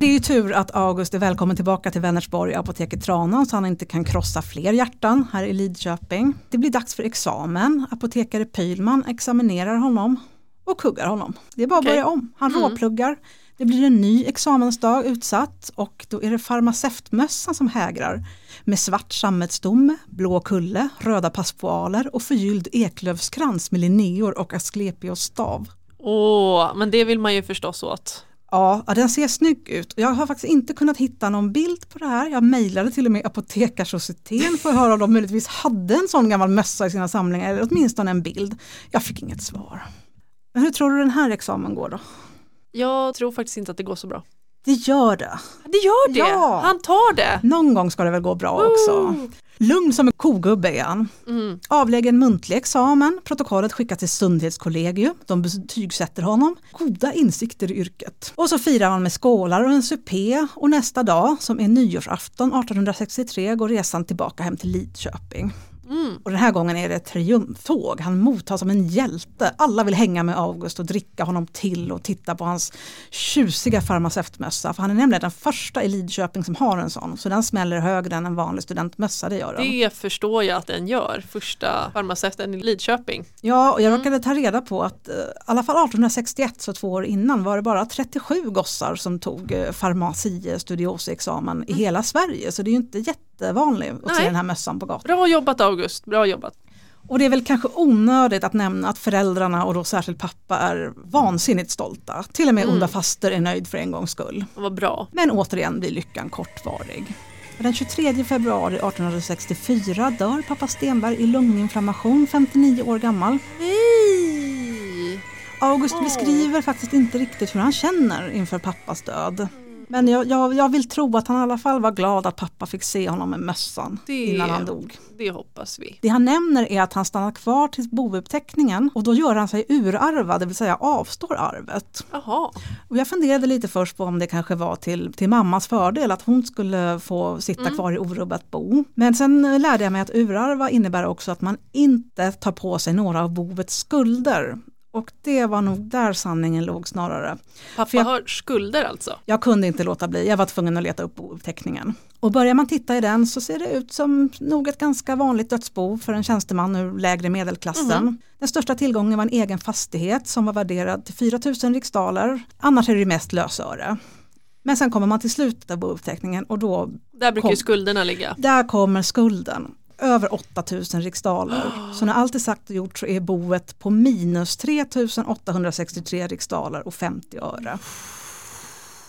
Det är ju tur att August är välkommen tillbaka till Vänersborg apoteket Tranan så han inte kan krossa fler hjärtan här i Lidköping. Det blir dags för examen. Apotekare Pylman examinerar honom och kuggar honom. Det är bara att Okej. börja om. Han Mm. råpluggar. Det blir en ny examensdag utsatt och då är det farmaceutmössan som hägrar med svart sammetsstomme, blå kulle, röda paspoaler och förgylld eklövskrans med linneor och asklepios stav. Åh, men det vill man ju förstås åt. Ja, den ser snygg ut. Jag har faktiskt inte kunnat hitta någon bild på det här. Jag mejlade till och med Apotekarsocieteten för att höra om de möjligtvis hade en sån gammal mössa i sina samlingar, eller åtminstone en bild. Jag fick inget svar. Men hur tror du den här examen går då? Jag tror faktiskt inte att det går så bra. Det gör det. Det gör det! Ja. Han tar det! Någon gång ska det väl gå bra också. Lugn som en kogubbe är han. Mm. Avlägger en muntlig examen, protokollet skickas till Sundhetskollegium, de betygsätter honom, goda insikter i yrket. Och så firar man med skålar och en supé och nästa dag, som är nyårsafton 1863, går resan tillbaka hem till Lidköping. Mm. Och den här gången är det ett triumftåg, han mottas som en hjälte. Alla vill hänga med August och dricka honom till och titta på hans tjusiga farmaceutmössa. För han är nämligen den första i Lidköping som har en sån. Så den smäller högre än en vanlig studentmössa, det gör den. Det förstår jag att den gör, första farmaceuten i Lidköping. Ja, och jag råkade ta reda på att eh, i alla fall 1861, så två år innan, var det bara 37 gossar som tog eh, farmacie studiosi-examen i hela Sverige. Så det är ju inte jättevanligt att se Nej. den här mössan på gatan. Bra jobbat August, bra jobbat. Och det är väl kanske onödigt att nämna att föräldrarna och då särskilt pappa är vansinnigt stolta. Till och med Mm. onda faster är nöjd för en gångs skull. Vad bra. Men återigen blir lyckan kortvarig. Den 23 februari 1864 dör pappa Stenberg i lunginflammation, 59 år gammal. Nej! August Åh. beskriver faktiskt inte riktigt hur han känner inför pappas död. Men jag, jag, jag vill tro att han i alla fall var glad att pappa fick se honom med mössan Det- innan han dog. Det hoppas vi. Det han nämner är att han stannar kvar till bouppteckningen och då gör han sig urarvad, det vill säga avstår arvet. Jaha, Och jag funderade lite först på om det kanske var till, till mammas fördel att hon skulle få sitta Mm. kvar i orubbat bo. Men sen lärde jag mig att urarva innebär också att man inte tar på sig några av boets skulder. Och det var nog där sanningen låg snarare. pappa jag- har skulder alltså? Jag kunde inte låta bli, jag var tvungen att leta upp bouppteckningen. Och börjar man titta i den så ser det ut som nog ett ganska vanligt dödsbo för en tjänsteman ur lägre medelklassen. Den största tillgången var en egen fastighet som var värderad till 4 000 riksdaler. Annars är det mest lösöre. Men sen kommer man till slutet av bouppteckningen och då, Där brukar Kom. skulderna ligga. där kommer skulden. Över 8000 riksdaler. Så när allt är sagt och gjort så är boet på minus 3863 riksdaler och 50 öre.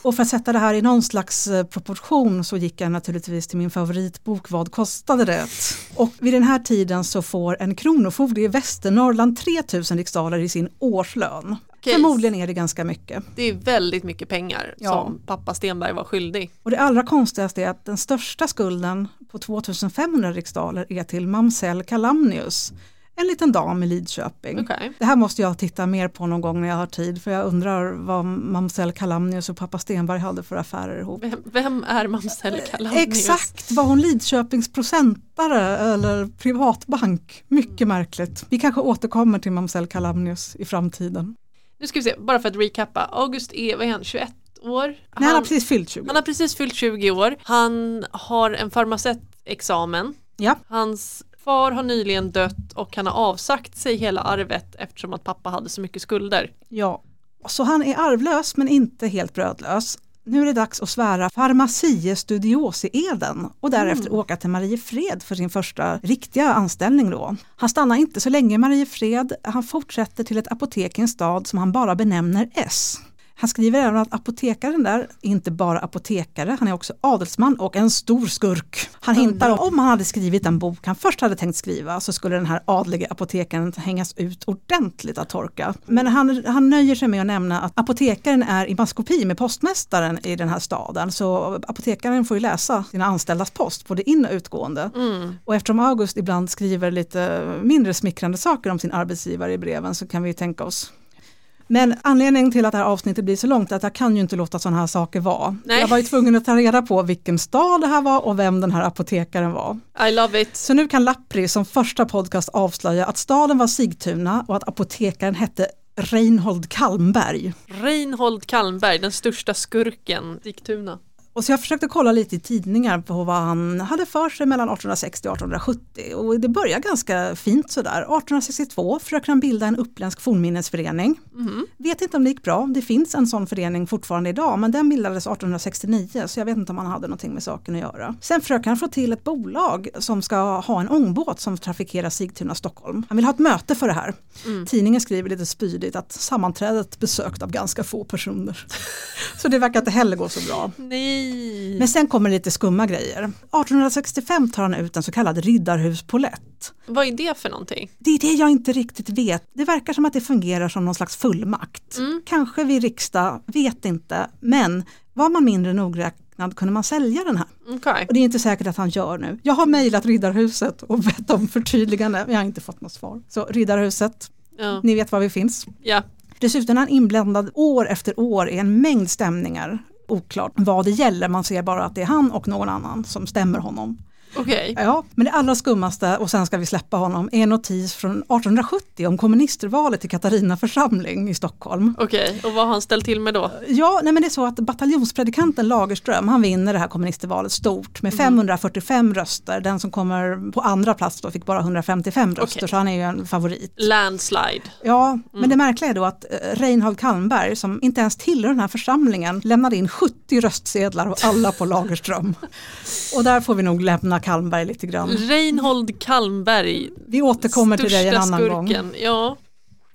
Och för att sätta det här i någon slags eh, proportion så gick jag naturligtvis till min favoritbok Vad kostade det? Och vid den här tiden så får en kronofogde i Västernorrland 3000 riksdaler i sin årslön. Okej. Förmodligen är det ganska mycket. Det är väldigt mycket pengar Ja. som pappa Stenberg var skyldig. Och det allra konstigaste är att den största skulden på 2500 riksdaler är till mamsell Calamnius, en liten dam i Lidköping. Okej. Det här måste jag titta mer på någon gång när jag har tid för jag undrar vad mamsell Calamnius och pappa Stenberg hade för affärer ihop. Vem, vem är mamsell Calamnius? Exakt, var hon Lidköpings procentare eller privatbank? Mycket märkligt. Vi kanske återkommer till mamsell Calamnius i framtiden. Nu ska vi se, bara för att recappa. August är, vad är han, 21 år? Nej, han har precis fyllt 20. han har precis fyllt 20 år. Han har en farmaceutexamen. Ja. Hans far har nyligen dött och han har avsagt sig hela arvet eftersom att pappa hade så mycket skulder. Ja, så han är arvlös men inte helt brödlös. Nu är det dags att svära farmacie studiosi-eden och därefter åka till Mariefred för sin första riktiga anställning då. Han stannar inte så länge i Mariefred, han fortsätter till ett apotek i en stad som han bara benämner S. Han skriver även att apotekaren där är inte bara apotekare, han är också adelsman och en stor skurk. Han hintar om om han hade skrivit en bok han först hade tänkt skriva så skulle den här adlige apotekaren hängas ut ordentligt att torka. Men han, han nöjer sig med att nämna att apotekaren är i maskopi med postmästaren i den här staden så apotekaren får ju läsa sina anställdas post, både in och utgående. Mm. Och eftersom August ibland skriver lite mindre smickrande saker om sin arbetsgivare i breven så kan vi tänka oss men anledningen till att det här avsnittet blir så långt är att jag kan ju inte låta sådana här saker vara. Nej. Jag var ju tvungen att ta reda på vilken stad det här var och vem den här apotekaren var. I love it. Så nu kan Lappri som första podcast avslöja att staden var Sigtuna och att apotekaren hette Reinhold Kalmberg. Reinhold Kalmberg, den största skurken, Sigtuna. Och så jag försökte kolla lite i tidningar på vad han hade för sig mellan 1860 och 1870 och det börjar ganska fint sådär. 1862 försöker han bilda en uppländsk fornminnesförening. Mhm. Vet inte om det gick bra, det finns en sån förening fortfarande idag men den bildades 1869 så jag vet inte om han hade någonting med saken att göra. Sen försöker han få till ett bolag som ska ha en ångbåt som trafikerar Sigtuna Stockholm. Han vill ha ett möte för det här. Mm. Tidningen skriver lite spydigt att sammanträdet besökt av ganska få personer. så det verkar inte heller gå så bra. Nej. Men sen kommer lite skumma grejer. 1865 tar han ut en så kallad riddarhuspolett. Vad är det för någonting? Det är det jag inte riktigt vet. Det verkar som att det fungerar som någon slags fullmakt. Mm. Kanske vid riksdag, vet inte. Men var man mindre nogräknad kunde man sälja den här. Okej. Och det är inte säkert att han gör nu. Jag har mejlat Riddarhuset och bett om förtydligande, men jag har inte fått något svar. Så Riddarhuset, Ja. ni vet var vi finns. ja. Dessutom är han inblandad år efter år i en mängd stämningar. Oklart vad det gäller, man ser bara att det är han och någon annan som stämmer honom. Okej. Ja, men det allra skummaste, och sen ska vi släppa honom, är en notis från 1870 om komministervalet i Katarina församling i Stockholm. Okej, och vad har han ställt till med då? Ja, nej men det är så att bataljonspredikanten Lagerström, han vinner det här kommunistvalet stort med 545 röster. Den som kommer på andra plats då fick bara 155 röster, Okej. så han är ju en favorit. Landslide. Ja, men det märkliga är då att eh, Reinhold Kalmberg, som inte ens tillhör den här församlingen, lämnade in 70 röstsedlar och alla på Lagerström. Och där får vi nog lämna Kalmberg lite grann. Reinhold Kalmberg. Vi återkommer till dig en annan gång. skurken. Ja.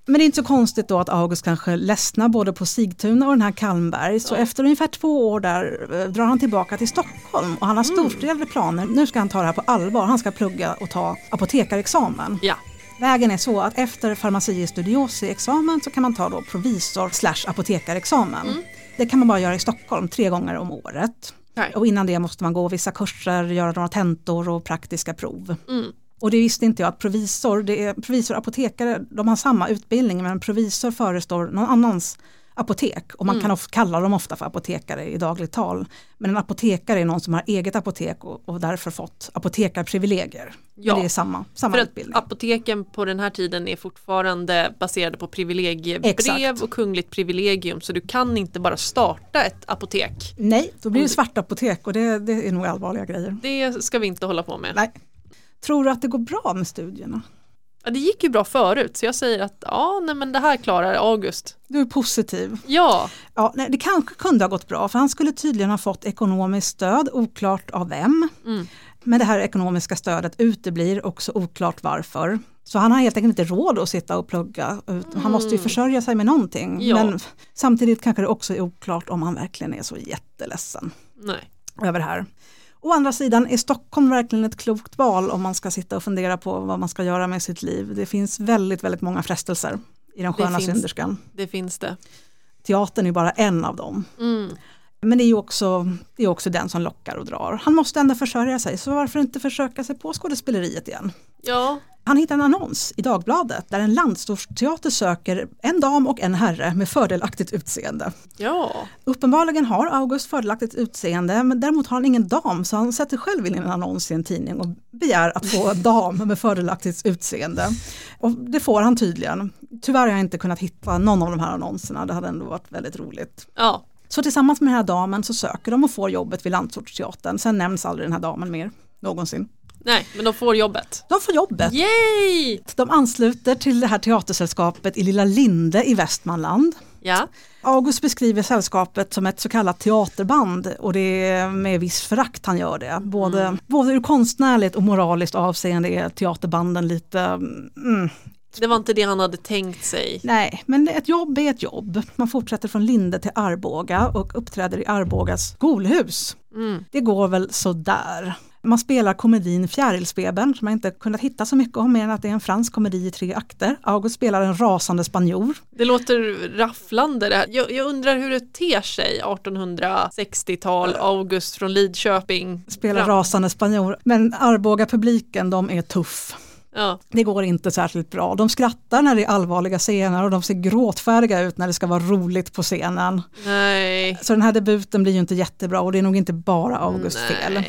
Men det är inte så konstigt då att August kanske ledsnar både på Sigtuna och den här Kalmberg. Så Ja. efter ungefär två år där eh, drar han tillbaka till Stockholm och han har Mm. storstilade planer. Nu ska han ta det här på allvar. Han ska plugga och ta apotekarexamen. ja. Vägen är så att efter farmacie studiosi-examen så kan man ta då provisor slash apotekarexamen. Mm. Det kan man bara göra i Stockholm tre gånger om året. Nej. Och innan det måste man gå vissa kurser, göra några tentor och praktiska prov. Mm. Och det visste inte jag att provisor, det är, provisor och apotekare, de har samma utbildning men provisor förestår någon annans apotek och man Mm. kan of, kalla dem ofta för apotekare i dagligt tal. Men en apotekare är någon som har eget apotek och, och därför fått apotekarprivilegier. Ja, det är samma, samma För att utbildning. apoteken på den här tiden är fortfarande baserade på privilegiebrev Exakt. och kungligt privilegium så du kan inte bara starta ett apotek. Nej, då blir det svartapotek och det, det är nog allvarliga grejer. Det ska vi inte hålla på med. Nej. Tror du att det går bra med studierna? Ja, det gick ju bra förut så jag säger att ja, nej, men det här klarar August. Du är positiv. Ja, Ja, nej, det kanske kunde ha gått bra för han skulle tydligen ha fått ekonomiskt stöd, oklart av vem. Mm. Men det här ekonomiska stödet uteblir, också oklart varför. Så han har helt enkelt inte råd att sitta och plugga. Han måste ju försörja sig med någonting. Mm. Ja. Men samtidigt kanske det också är oklart om han verkligen är så jätteledsen nej. över det här. Å andra sidan, är Stockholm verkligen ett klokt val om man ska sitta och fundera på vad man ska göra med sitt liv? Det finns väldigt, väldigt många frestelser i den sköna synderskan. Det finns det. Teatern är bara en av dem. Mm. Men det är ju också, det är också den som lockar och drar. Han måste ändå försörja sig, så varför inte försöka sig på skådespeleriet igen? Ja, Han hittar en annons i Dagbladet där en landsortsteater söker en dam och en herre med fördelaktigt utseende. ja, Uppenbarligen har August fördelaktigt utseende men däremot har han ingen dam så han sätter själv in en annons i en tidning och begär att få en dam med fördelaktigt utseende. Och det får han tydligen. Tyvärr har jag inte kunnat hitta någon av de här annonserna, det hade ändå varit väldigt roligt. ja. Så tillsammans med den här damen så söker de och får jobbet vid Landsortsteatern. Sen nämns aldrig den här damen mer, någonsin. Nej, men de får jobbet. De får jobbet. Yay! De ansluter till det här teatersällskapet i Lilla Linde i Västmanland. Ja, August beskriver sällskapet som ett så kallat teaterband och det är med viss förakt han gör det. Både, både ur konstnärligt och moraliskt avseende är teaterbanden lite, mm, det var inte det han hade tänkt sig. nej, men ett jobb är ett jobb. Man fortsätter från Linde till Arboga och uppträder i Arbogas skolhus. Mm. Det går väl sådär. Man spelar komedin Fjärilsbebern som jag inte kunnat hitta så mycket om mer än att det är en fransk komedi i tre akter. August spelar en rasande spanjor. Det låter rafflande det här. Jag, jag undrar hur det ter sig 1860-tal, August från Lidköping. Spelar rasande spanjor. Men Arboga-publiken de är tuff. Ja, Det går inte särskilt bra. De skrattar när det är allvarliga scener och de ser gråtfärdiga ut när det ska vara roligt på scenen. nej. Så den här debuten blir ju inte jättebra och det är nog inte bara Augusts fel.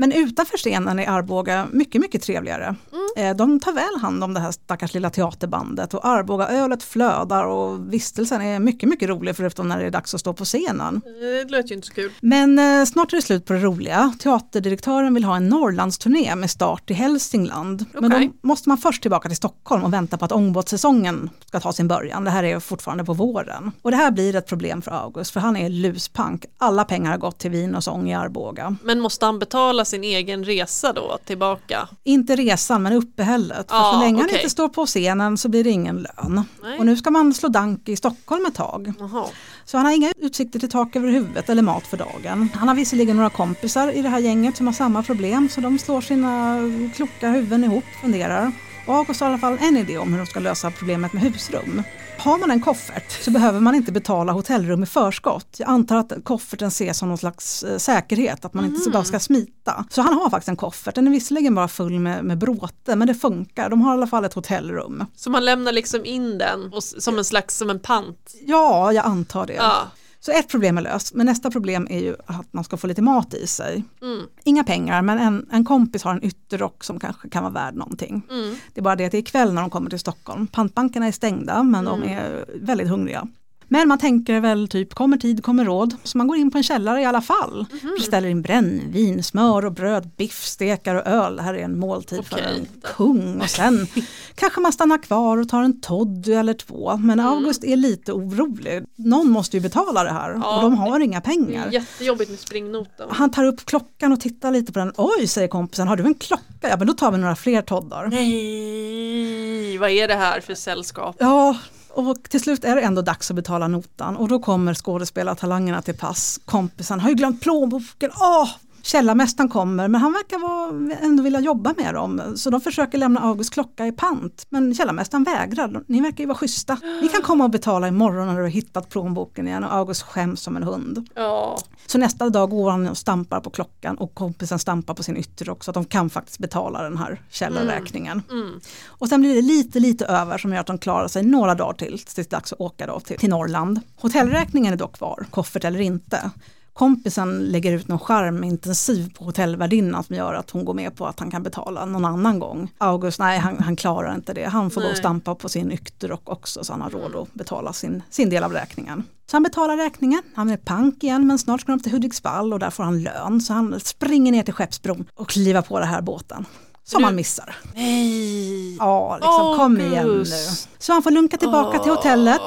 Men utanför scenen är Arboga mycket, mycket trevligare. Eh, De tar väl hand om det här stackars lilla teaterbandet och Arboga-ölet flödar och vistelsen är mycket, mycket rolig förutom när det är dags att stå på scenen. Det låter ju inte så kul. Men eh, snart är det slut på det roliga. Teaterdirektören vill ha en Norrlandsturné med start i Hälsingland. Men Okej. då måste man först tillbaka till Stockholm och vänta på att ångbåtssäsongen ska ta sin början. Det här är fortfarande på våren. Och det här blir ett problem för August för han är luspank. Alla pengar har gått till vin och sång i Arboga. Men måste han betala sin egen resa då tillbaka? Inte resan men uppehället. För så länge han okej. inte står på scenen så blir det ingen lön. Nej. Och nu ska man slå dank i Stockholm ett tag. Jaha. Så han har inga utsikter till tak över huvudet eller mat för dagen. Han har visserligen några kompisar i det här gänget som har samma problem så de slår sina kloka huvuden ihop och funderar. Och August har i alla fall en idé om hur de ska lösa problemet med husrum. Har man en koffert så behöver man inte betala hotellrum i förskott. Jag antar att kofferten ses som någon slags eh, säkerhet, att man inte så bara ska smita. Så han har faktiskt en koffert, den är visserligen bara full med, med bråte men det funkar. De har i alla fall ett hotellrum. Så man lämnar liksom in den och, som en slags som en pant? Ja, jag antar det. Ja. Så ett problem är löst, men nästa problem är ju att man ska få lite mat i sig. Mm. Inga pengar, men en, en kompis har en ytterrock som kanske kan vara värd någonting. Mm. Det är bara det att det är kväll när de kommer till Stockholm. Pantbankerna är stängda, men de är väldigt hungriga. Men man tänker väl typ, kommer tid, kommer råd. Så man går in på en källare i alla fall. Ställer in brännvin, smör och bröd, biffstekar och öl. Det här är en måltid för Okej. en kung. Och sen kanske man stannar kvar och tar en toddy eller två. Men August är lite orolig. Någon måste ju betala det här Ja, och de har inga pengar. jättejobbigt med springnota. Han tar upp klockan och tittar lite på den. Oj, säger kompisen, har du en klocka? Ja, men då tar vi några fler toddar. Nej, vad är det här för sällskap? Ja, och till slut är det ändå dags att betala notan och då kommer skådespelartalangerna till pass. Kompisen har ju glömt plånboken. Åh! Källarmästaren kommer men han verkar vara, ändå vilja jobba med dem. Så de försöker lämna Augusts klocka i pant. Men källarmästaren vägrar. Ni verkar ju vara schyssta. Ni kan komma och betala imorgon när du har hittat plånboken igen. Och August skäms som en hund. Ja. Så nästa dag går han och stampar på klockan och kompisen stampar på sin ytter också. Att de kan faktiskt betala den här källarräkningen. Mm. Och sen blir det lite, lite över som gör att de klarar sig några dagar till tills det är dags att åka då till, till Norrland. Hotellräkningen är dock kvar, koffert eller inte. Kompisen lägger ut någon charmintensiv på hotellvärdinnan som gör att hon går med på att han kan betala någon annan gång. August, nej han, han klarar inte det. Han får gå och Nej. stampa på sin nykterrock också så han har råd att betala sin, sin del av räkningen. Så han betalar räkningen, han är pank igen men snart ska de till Hudiksvall och där får han lön. Så han springer ner till Skeppsbron och kliver på den här båten. Som Du- han missar. Nej. Ja, liksom, kom igen nu. August. Så han får lunka tillbaka till hotellet.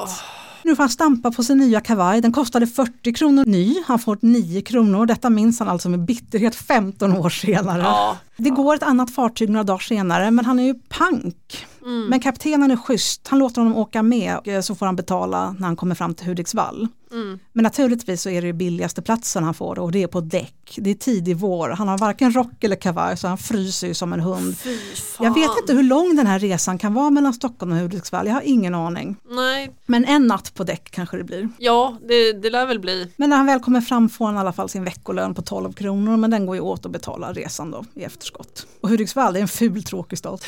Nu får han stampa på sin nya kavaj. Den kostade 40 kronor ny. Han får 9 kronor. Detta minns han alltså med bitterhet 15 år senare. Ja. Det går ett annat fartyg några dagar senare men han är ju pank. Mm. Men kaptenen är schysst. Han låter honom åka med så får han betala när han kommer fram till Hudiksvall. Mm. Men naturligtvis så är det billigaste platsen han får och det är på däck. Det är tidig vår. Han har varken rock eller kavaj så han fryser ju som en hund. Jag vet inte hur lång den här resan kan vara mellan Stockholm och Hudiksvall. Jag har ingen aning. Nej, Men en natt på däck kanske det blir. ja det, det lär väl bli. Men när han väl kommer fram får han i alla fall sin veckolön på 12 kronor men den går ju åt att betala resan då i efterskott. Och Hudiksvall är en ful tråkig stad.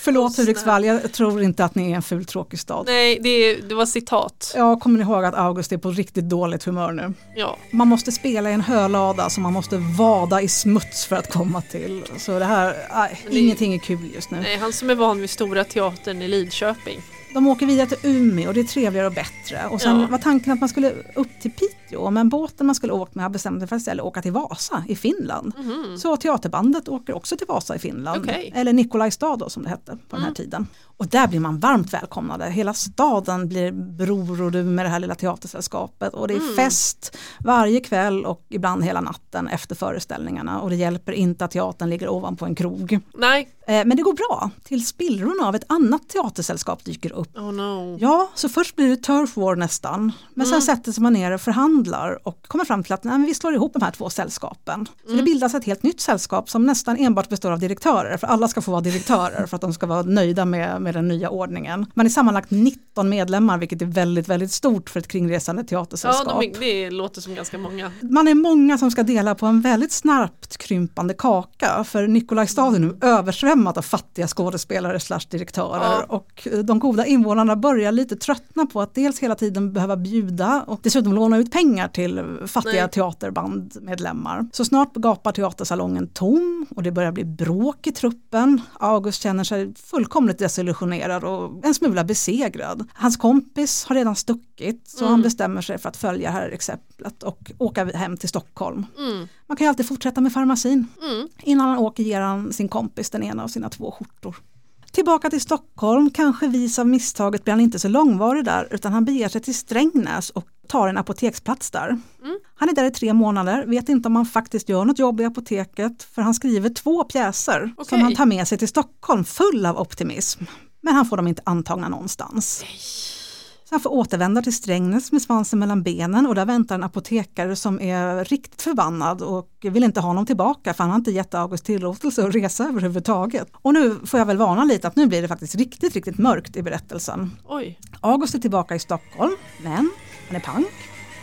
Förlåt. Hudiksvall, jag tror inte att ni är en ful tråkig stad. Nej, det, det var citat. Jag kommer ihåg att August är på riktigt dåligt humör nu. Ja. Man måste spela i en hölada så man måste vada i smuts för att komma till. Så det här, Men det- ingenting är kul just nu. Nej, han som är van vid Stora Teatern i Lidköping. De åker vidare till Umeå och det är trevligare och bättre. Och sen Ja. var tanken att man skulle upp till Piteå men båten man skulle åkt med har bestämt sig för att istället åka till Vasa i Finland. Mhm. Så teaterbandet åker också till Vasa i Finland. Okej. Eller Nikolajstad då som det hette på den här tiden. Och där blir man varmt välkomnade. Hela staden blir bror och du med det här lilla teatersällskapet. Och det är fest varje kväll och ibland hela natten efter föreställningarna. Och det hjälper inte att teatern ligger ovanpå en krog. Nej. Eh, Men det går bra. Till spillrorna av ett annat teatersällskap dyker upp. Oh no. Ja, så först blir det turf war nästan. Men sen sätter sig man ner och förhandlar och kommer fram till att nej, men vi slår ihop de här två sällskapen. Så det bildas ett helt nytt sällskap som nästan enbart består av direktörer. För alla ska få vara direktörer för att de ska vara nöjda med, med den nya ordningen. Man är sammanlagt 19 medlemmar vilket är väldigt, väldigt stort för ett kringresande Ja, teatersällskap. de, är- det låter som ganska många. Man är många som ska dela på en väldigt snabbt krympande kaka för Nikolajstad är nu översvämmat av fattiga skådespelare slash direktörer Ja. och eh, de goda invånarna börjar lite tröttna på att dels hela tiden behöva bjuda och dessutom låna ut pengar till fattiga Nej. teaterbandmedlemmar. Så snart gapar teatersalongen tom och det börjar bli bråk i truppen. August känner sig fullkomligt desillusionerad och en smula besegrad. Hans kompis har redan stuckit så han bestämmer sig för att följa det här exemplet och åka hem till Stockholm. Mm. Man kan ju alltid fortsätta med farmacin. Mm. Innan han åker ger han sin kompis den ena av sina två skjortor. Tillbaka till Stockholm, kanske vis av misstaget blir han inte så långvarig där utan han beger sig till Strängnäs och tar en apoteksplats där. Han är där i tre månader, vet inte om han faktiskt gör något jobb i apoteket för han skriver två pjäser som Okej. han tar med sig till Stockholm full av optimism. Men han får dem inte antagna någonstans. Så han får återvända till Strängnäs med svansen mellan benen och där väntar en apotekare som är riktigt förbannad och vill inte ha honom tillbaka för han har inte gett August tillåtelse att resa överhuvudtaget. Och nu får jag väl varna lite att nu blir det faktiskt riktigt, riktigt mörkt i berättelsen. Oj. August är tillbaka i Stockholm, men han är pank,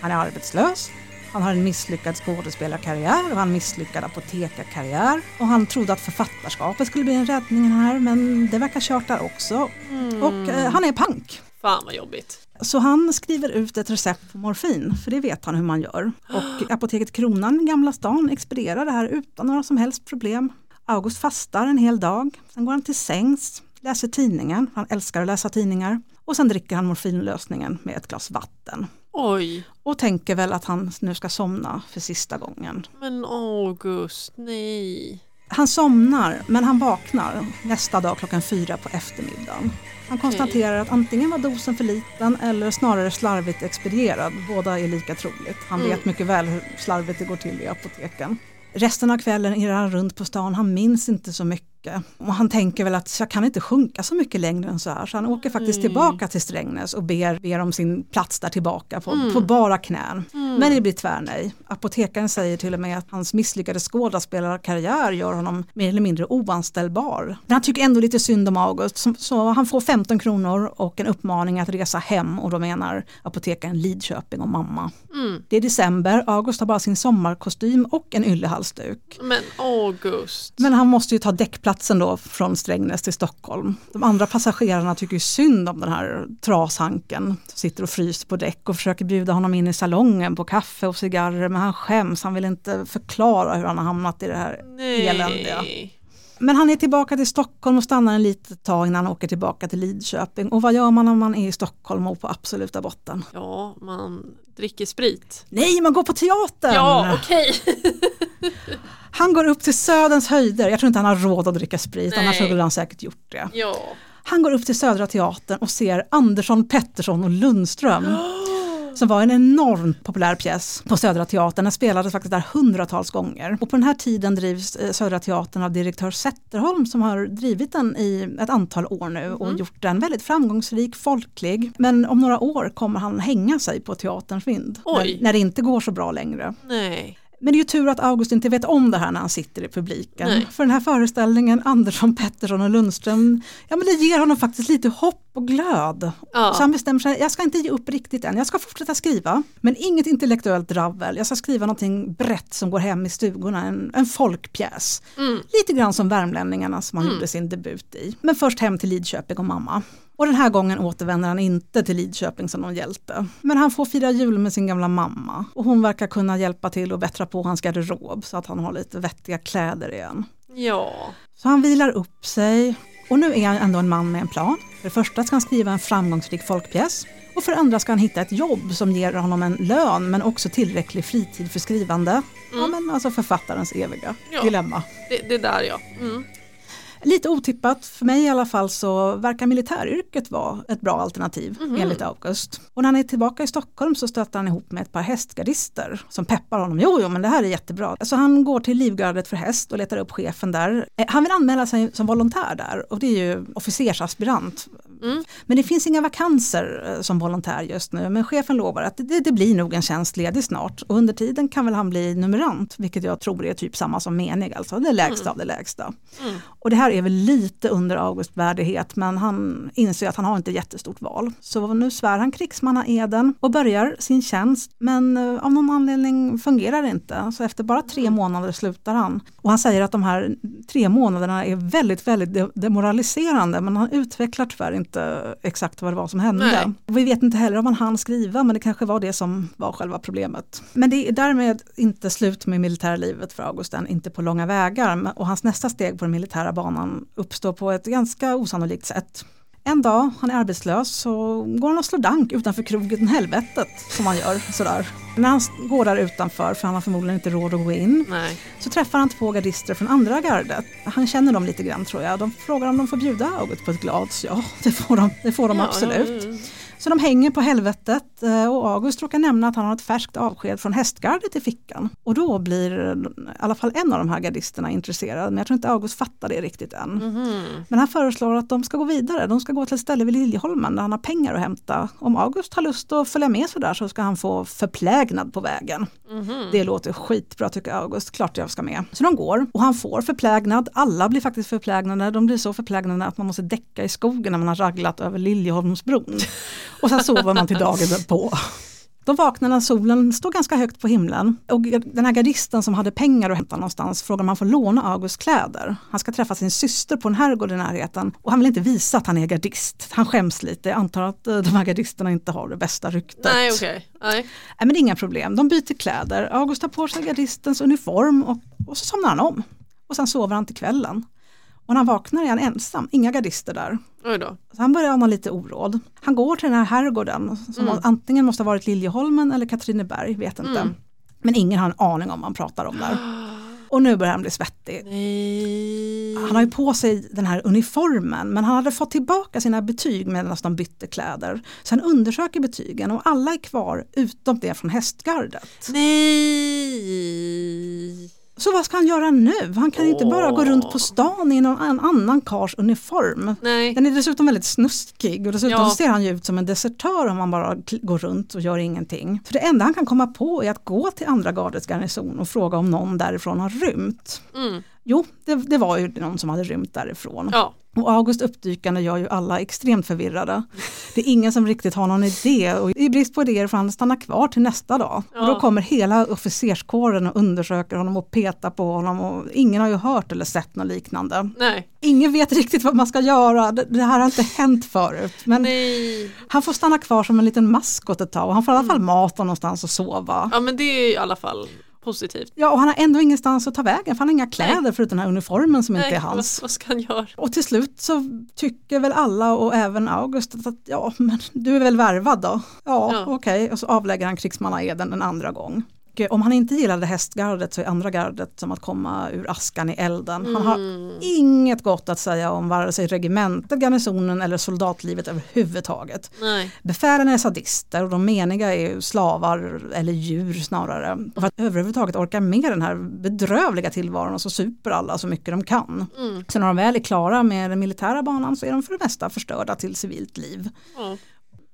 han är arbetslös, han har en misslyckad skådespelarkarriär och han misslyckad apotekarkarriär. Och han trodde att författarskapet skulle bli en räddning här, men det verkar kört där också. Och eh, han är pank. Fan vad jobbigt. Så han skriver ut ett recept på morfin, för det vet han hur man gör. Och apoteket Kronan i Gamla stan expedierar det här utan några som helst problem. August fastar en hel dag, sen går han till sängs, läser tidningen, han älskar att läsa tidningar. Och sen dricker han morfinlösningen med ett glas vatten. Oj. Och tänker väl att han nu ska somna för sista gången. Men August, nej. Han somnar, men han vaknar nästa dag klockan fyra på eftermiddagen. Han konstaterar att antingen var dosen för liten eller snarare slarvigt expedierad. Båda är lika troligt. Han vet mycket väl hur slarvigt det går till i apoteken. Resten av kvällen irrar han runt på stan, han minns inte så mycket. Mycket. Och han tänker väl att jag kan inte sjunka så mycket längre än så här. Så han åker faktiskt Nej. tillbaka till Strängnäs och ber, ber om sin plats där tillbaka på, Mm. på bara knän. Mm. Men det blir tvärnej. Apotekaren säger till och med att hans misslyckade skådespelarkarriär gör honom mer eller mindre oanställbar. Men han tycker ändå lite synd om August så, så han får 15 kronor och en uppmaning att resa hem och då menar apotekaren Lidköping och mamma. Mm. Det är december, August har bara sin sommarkostym och en yllehalsduk. Men August. Men han måste ju ta däckplatsen då från Strängnäs till Stockholm. De andra passagerarna tycker synd om den här trashanken. Sitter och fryser på däck och försöker bjuda honom in i salongen på kaffe och cigarrer men han skäms, han vill inte förklara hur han har hamnat i det här eländiga. Men han är tillbaka till Stockholm och stannar en litet tag innan han åker tillbaka till Lidköping. Och vad gör man om man är i Stockholm och på absoluta botten? Ja, man dricker sprit. Nej, man går på teatern! Ja, okej. Han går upp till Söderns höjder, jag tror inte han har råd att dricka sprit, Nej. annars skulle han säkert gjort det. Ja. Han går upp till Södra Teatern och ser Andersson, Pettersson och Lundström. Som var en enormt populär pjäs på Södra Teatern. Den spelades faktiskt där hundratals gånger. Och på den här tiden drivs eh, Södra Teatern av direktör Zetterholm som har drivit den i ett antal år nu och Mhm. gjort den väldigt framgångsrik, folklig. Men om några år kommer han hänga sig på teaterns vind. Oj. När, när det inte går så bra längre. Nej. Men det är ju tur att August inte vet om det här när han sitter i publiken. Nej. För den här föreställningen, Andersson, Pettersson och Lundström, ja men det ger honom faktiskt lite hopp och glöd. Ja. Så han bestämmer sig, jag ska inte ge upp riktigt än, jag ska fortsätta skriva. Men inget intellektuellt dravel, jag ska skriva någonting brett som går hem i stugorna, en, en folkpjäs. Mm. Lite grann som Värmlänningarna som han Mm. gjorde sin debut i. Men först hem till Lidköping och mamma. Och den här gången återvänder han inte till Lidköping som någon hjälte. Men han får fira jul med sin gamla mamma. Och hon verkar kunna hjälpa till och bättra på hans garderob så att han har lite vettiga kläder igen. Ja. Så han vilar upp sig. Och nu är han ändå en man med en plan. För det första ska han skriva en framgångsrik folkpjäs. Och för det andra ska han hitta ett jobb som ger honom en lön men också tillräcklig fritid för skrivande. Ja Mm. men alltså författarens eviga Ja. dilemma. Det, det där ja. Mm. Lite otippat, för mig i alla fall så verkar militäryrket vara ett bra alternativ Mhm. enligt August. Och när han är tillbaka i Stockholm så stöter han ihop med ett par hästgardister som peppar honom. Jo, jo, men det här är jättebra. Så han går till Livgardet för häst och letar upp chefen där. Eh, Han vill anmäla sig som volontär där och det är ju officersaspirant. Mm. Men det finns inga vakanser eh, som volontär just nu, men chefen lovar att det, det blir nog en tjänst ledig snart. Och under tiden kan väl han bli numerant, vilket jag tror är typ samma som menig, alltså det lägsta av det lägsta. Mm. Och det här är väl lite under August värdighet men han inser att han har inte jättestort val. Så nu svär han krigsmannaeden och börjar sin tjänst men eh, av någon anledning fungerar det inte. Så efter bara tre månader slutar han. Och han säger att de här tre månaderna är väldigt, väldigt de- demoraliserande men han utvecklar tyvärr inte exakt vad det var som hände. Vi vet inte heller om han hann skriva men det kanske var det som var själva problemet. Men det är därmed inte slut med militärlivet för August än, inte på långa vägar. Och hans nästa steg på den militära banan uppstår på ett ganska osannolikt sätt. En dag, han är arbetslös, så går han och slår dank utanför krogen Helvetet, som han gör sådär. När han går där utanför, för han har förmodligen inte råd att gå in, Nej. så träffar han två gardister från andra gardet. Han känner dem lite grann tror jag. De frågar om de får bjuda August på ett glas. Ja, det får de, det får de Ja, absolut. ja, ja. Så de hänger på helvetet eh, och August råkar nämna att han har ett färskt avsked från hästgardet i fickan. Och då blir i alla fall en av de här gardisterna intresserad, men jag tror inte August fattar det riktigt än. Mhm. Men han föreslår att de ska gå vidare, de ska gå till ett ställe vid Liljeholmen där han har pengar att hämta. Om August har lust att följa med så där så ska han få förplägnad på vägen. Mhm. Det låter skitbra tycker August, klart jag ska med. Så de går och han får förplägnad, alla blir faktiskt förplägnade, de blir så förplägnade att man måste däcka i skogen när man har raglat över Liljeholmsbron. Och sen sover man till dagen på. De vaknar när solen står ganska högt på himlen och den här gardisten som hade pengar att hämta någonstans frågar om han får låna Augusts kläder. Han ska träffa sin syster på en herrgård i närheten och han vill inte visa att han är gardist. Han skäms lite, jag antar att eh, de här gardisterna inte har det bästa ryktet. Nej okej. Nej. Men inga problem, de byter kläder. August tar på sig gardistens uniform och, och så somnar han om. Och sen sover han till kvällen. Och när han vaknar är han ensam, inga gardister där. Så han börjar ana lite oråd. Han går till den här herrgården som Mm. antingen måste ha varit Liljeholmen eller Katrineberg, vet inte. Mm. Men ingen har en aning om vad han pratar om där. Och nu börjar han bli svettig. Nej. Han har ju på sig den här uniformen men han hade fått tillbaka sina betyg medan de bytte kläder. Så han undersöker betygen och alla är kvar utom det från hästgardet. Nej. Så vad ska han göra nu? Han kan inte bara gå runt på stan i någon an- annan kars uniform. Nej. Den är dessutom väldigt snuskig och dessutom Ja. ser han ju ut som en desertör om han bara går runt och gör ingenting. För det enda han kan komma på är att gå till andra gardets garnison och fråga om någon därifrån har rymt. Mm. Jo, det, det var ju någon som hade rymt därifrån. Ja. Och August uppdykande gör ju alla extremt förvirrade. Det är ingen som riktigt har någon idé och i brist på idéer får han stanna kvar till nästa dag. Och då Ja. kommer hela officerskåren och undersöker honom och petar på honom och ingen har ju hört eller sett något liknande. Nej. Ingen vet riktigt vad man ska göra, det, det här har inte hänt förut. Men Nej. han får stanna kvar som en liten maskot ett tag och han får i alla fall mat och någonstans att sova. Ja men det är i alla fall positivt. Ja, och han har ändå ingenstans att ta vägen för han har inga kläder förutom den här uniformen som inte är vad, hans. vad ska han göra? Och till slut så tycker väl alla och även August att ja, men du är väl värvad då? Ja, Ja. okej. Och så avlägger han krigsmannaeden en andra gång. Och eh, om han inte gillade hästgardet så är andra gardet som att komma ur askan i elden. Han har Mm. inget gott att säga om vare sig regementet, garnisonen eller soldatlivet överhuvudtaget. Nej. Befälen är sadister och de meniga är slavar eller djur snarare. För att överhuvudtaget orka med den här bedrövliga tillvaron så super alla så mycket de kan. Mm. Så när de väl är klara med den militära banan så är de för det mesta förstörda till civilt liv. Ja.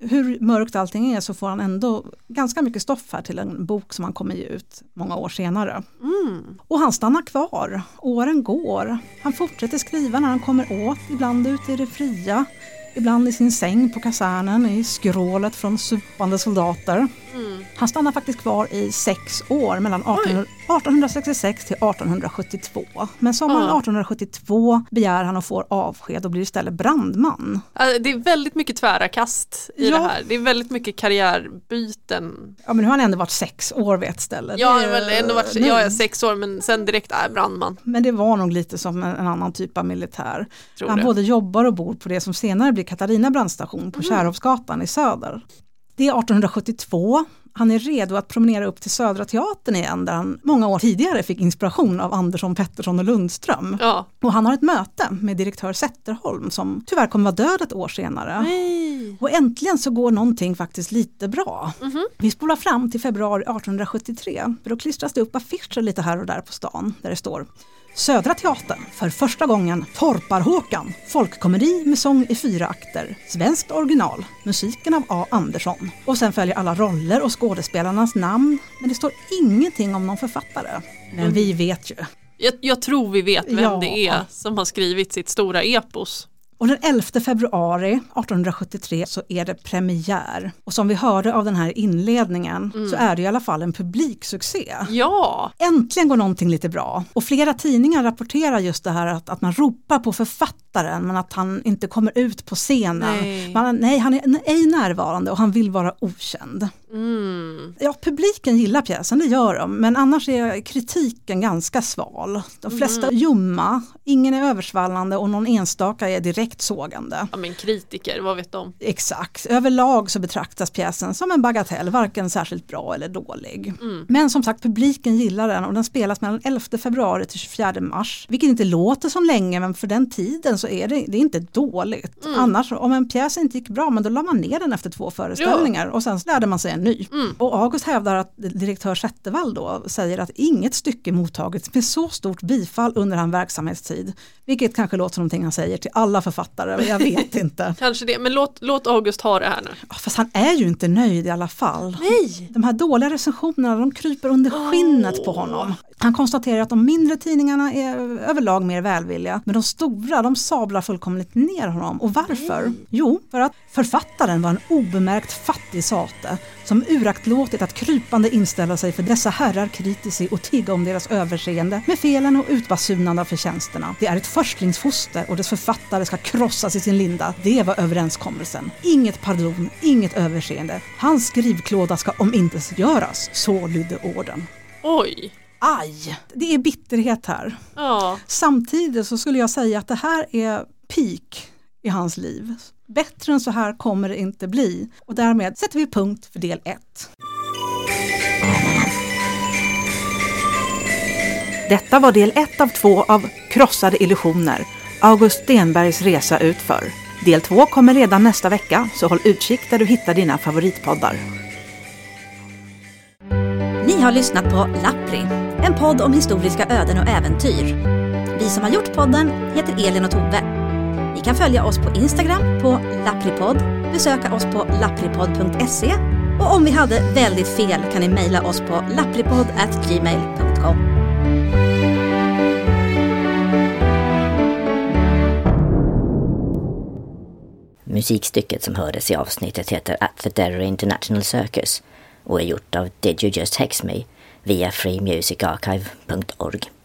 Hur mörkt allting är så får han ändå ganska mycket stoff här till en bok som han kommer ge ut många år senare. Mm. Och han stannar kvar, åren går. Han fortsätter skriva när han kommer åt, ibland ute i det fria. Ibland i sin säng på kasernen i skrålet från supande soldater. Mm. Han stannar faktiskt kvar i sex år mellan 18, 1866 till 1872. Men sommaren Ja. 1872 begär han och får avsked och blir istället brandman. Alltså, Det är väldigt mycket tvära kast i Ja. det här. Det är väldigt mycket karriärbyten. Ja men nu har han ändå varit sex år vid ett ställe. Jag Det väl ändå varit nu- jag är sex år men sen direkt är brandman. Men det var nog lite som en, en annan typ av militär. Tror han det. både jobbar och bor på det som senare blir Katarina brandstation på Kärrhovsgatan i söder. Det är 1872. Han är redo att promenera upp till Södra Teatern igen där han många år tidigare fick inspiration av Andersson, Pettersson och Lundström. Ja. Och han har ett möte med direktör Zetterholm som tyvärr kommer vara död ett år senare. Nej. Och äntligen så går någonting faktiskt lite bra. Mhm. Vi spolar fram till februari 1873. För då klistras det upp affischer lite här och där på stan där det står Södra Teatern, för första gången Torpar-Håkan, folkkomedi med sång i fyra akter, svenskt original, musiken av A. Andersson. Och sen följer alla roller och skådespelarnas namn, men det står ingenting om någon författare. Men vi vet ju. Jag, jag tror vi vet vem Ja. det är som har skrivit sitt stora epos. Och den 11 februari 1873 så är det premiär. Och som vi hörde av den här inledningen så är det i alla fall en publiksuccé. Ja, Äntligen går någonting lite bra. Och flera tidningar rapporterar just det här att, att man ropar på författaren men att han inte kommer ut på scenen. Nej. Man, nej, han är ej närvarande och han vill vara okänd. mm. Ja, publiken gillar pjäsen, det gör de, men annars är kritiken ganska sval. De flesta är ljumma, ingen är översvallande och någon enstaka är direkt sågande. ja men kritiker, vad vet de? Exakt, överlag så betraktas pjäsen som en bagatell, varken särskilt bra eller dålig. Mm. Men som sagt, publiken gillar den och den spelas mellan 11 februari till 24 mars. Vilket inte låter som länge, men för den tiden så är det, det är inte dåligt. Mm. Annars, om en pjäs inte gick bra, men då la man ner den efter två föreställningar och sen lärde man sig en ny. Mm. Och August hävdar att direktör Zettervall då säger att inget stycke mottagits med så stort bifall under hans verksamhetstid. Vilket kanske låter som någonting han säger till alla författare, jag vet inte. Kanske det, men låt, låt August ha det här nu. Ja, Fast han är ju inte nöjd i alla fall. Nej! De här dåliga recensionerna de kryper under skinnet på honom. Han konstaterar att de mindre tidningarna är överlag mer välvilliga men de stora de sablar fullkomligt ner honom. Och varför? Jo, för att författaren var en obemärkt fattig sate som uraktlåtit att krypande inställa sig för dessa herrar kritici och tigga om deras överseende med felen och utbasunande av förtjänsterna. Det är ett förstlingsfoster och dess författare ska krossas i sin linda. Det var överenskommelsen. Inget pardon, inget överseende. Hans skrivklåda ska omintetgöras. Så lydde orden. Oj! Aj! Det är bitterhet här. Ja, Samtidigt så skulle jag säga att det här är peak i hans liv. Bättre än så här kommer det inte bli. Och därmed sätter vi punkt för del 1. Detta var del 1 av 2 av Krossade illusioner, August Stenbergs resa utför. Del 2 kommer redan nästa vecka, så håll utkik där du hittar dina favoritpoddar. Ni har lyssnat på Lappri, En podd om historiska öden och äventyr. Vi som har gjort podden heter Elin och Tove. Ni kan följa oss på Instagram på lappripodd, besöka oss på lappripodd.se och om vi hade väldigt fel kan ni mejla oss på lappripodd.gmail.com. Musikstycket som hördes i avsnittet heter At the Derry International Circus och är gjort av Did You Just Hex Me via freemusicarchive.org.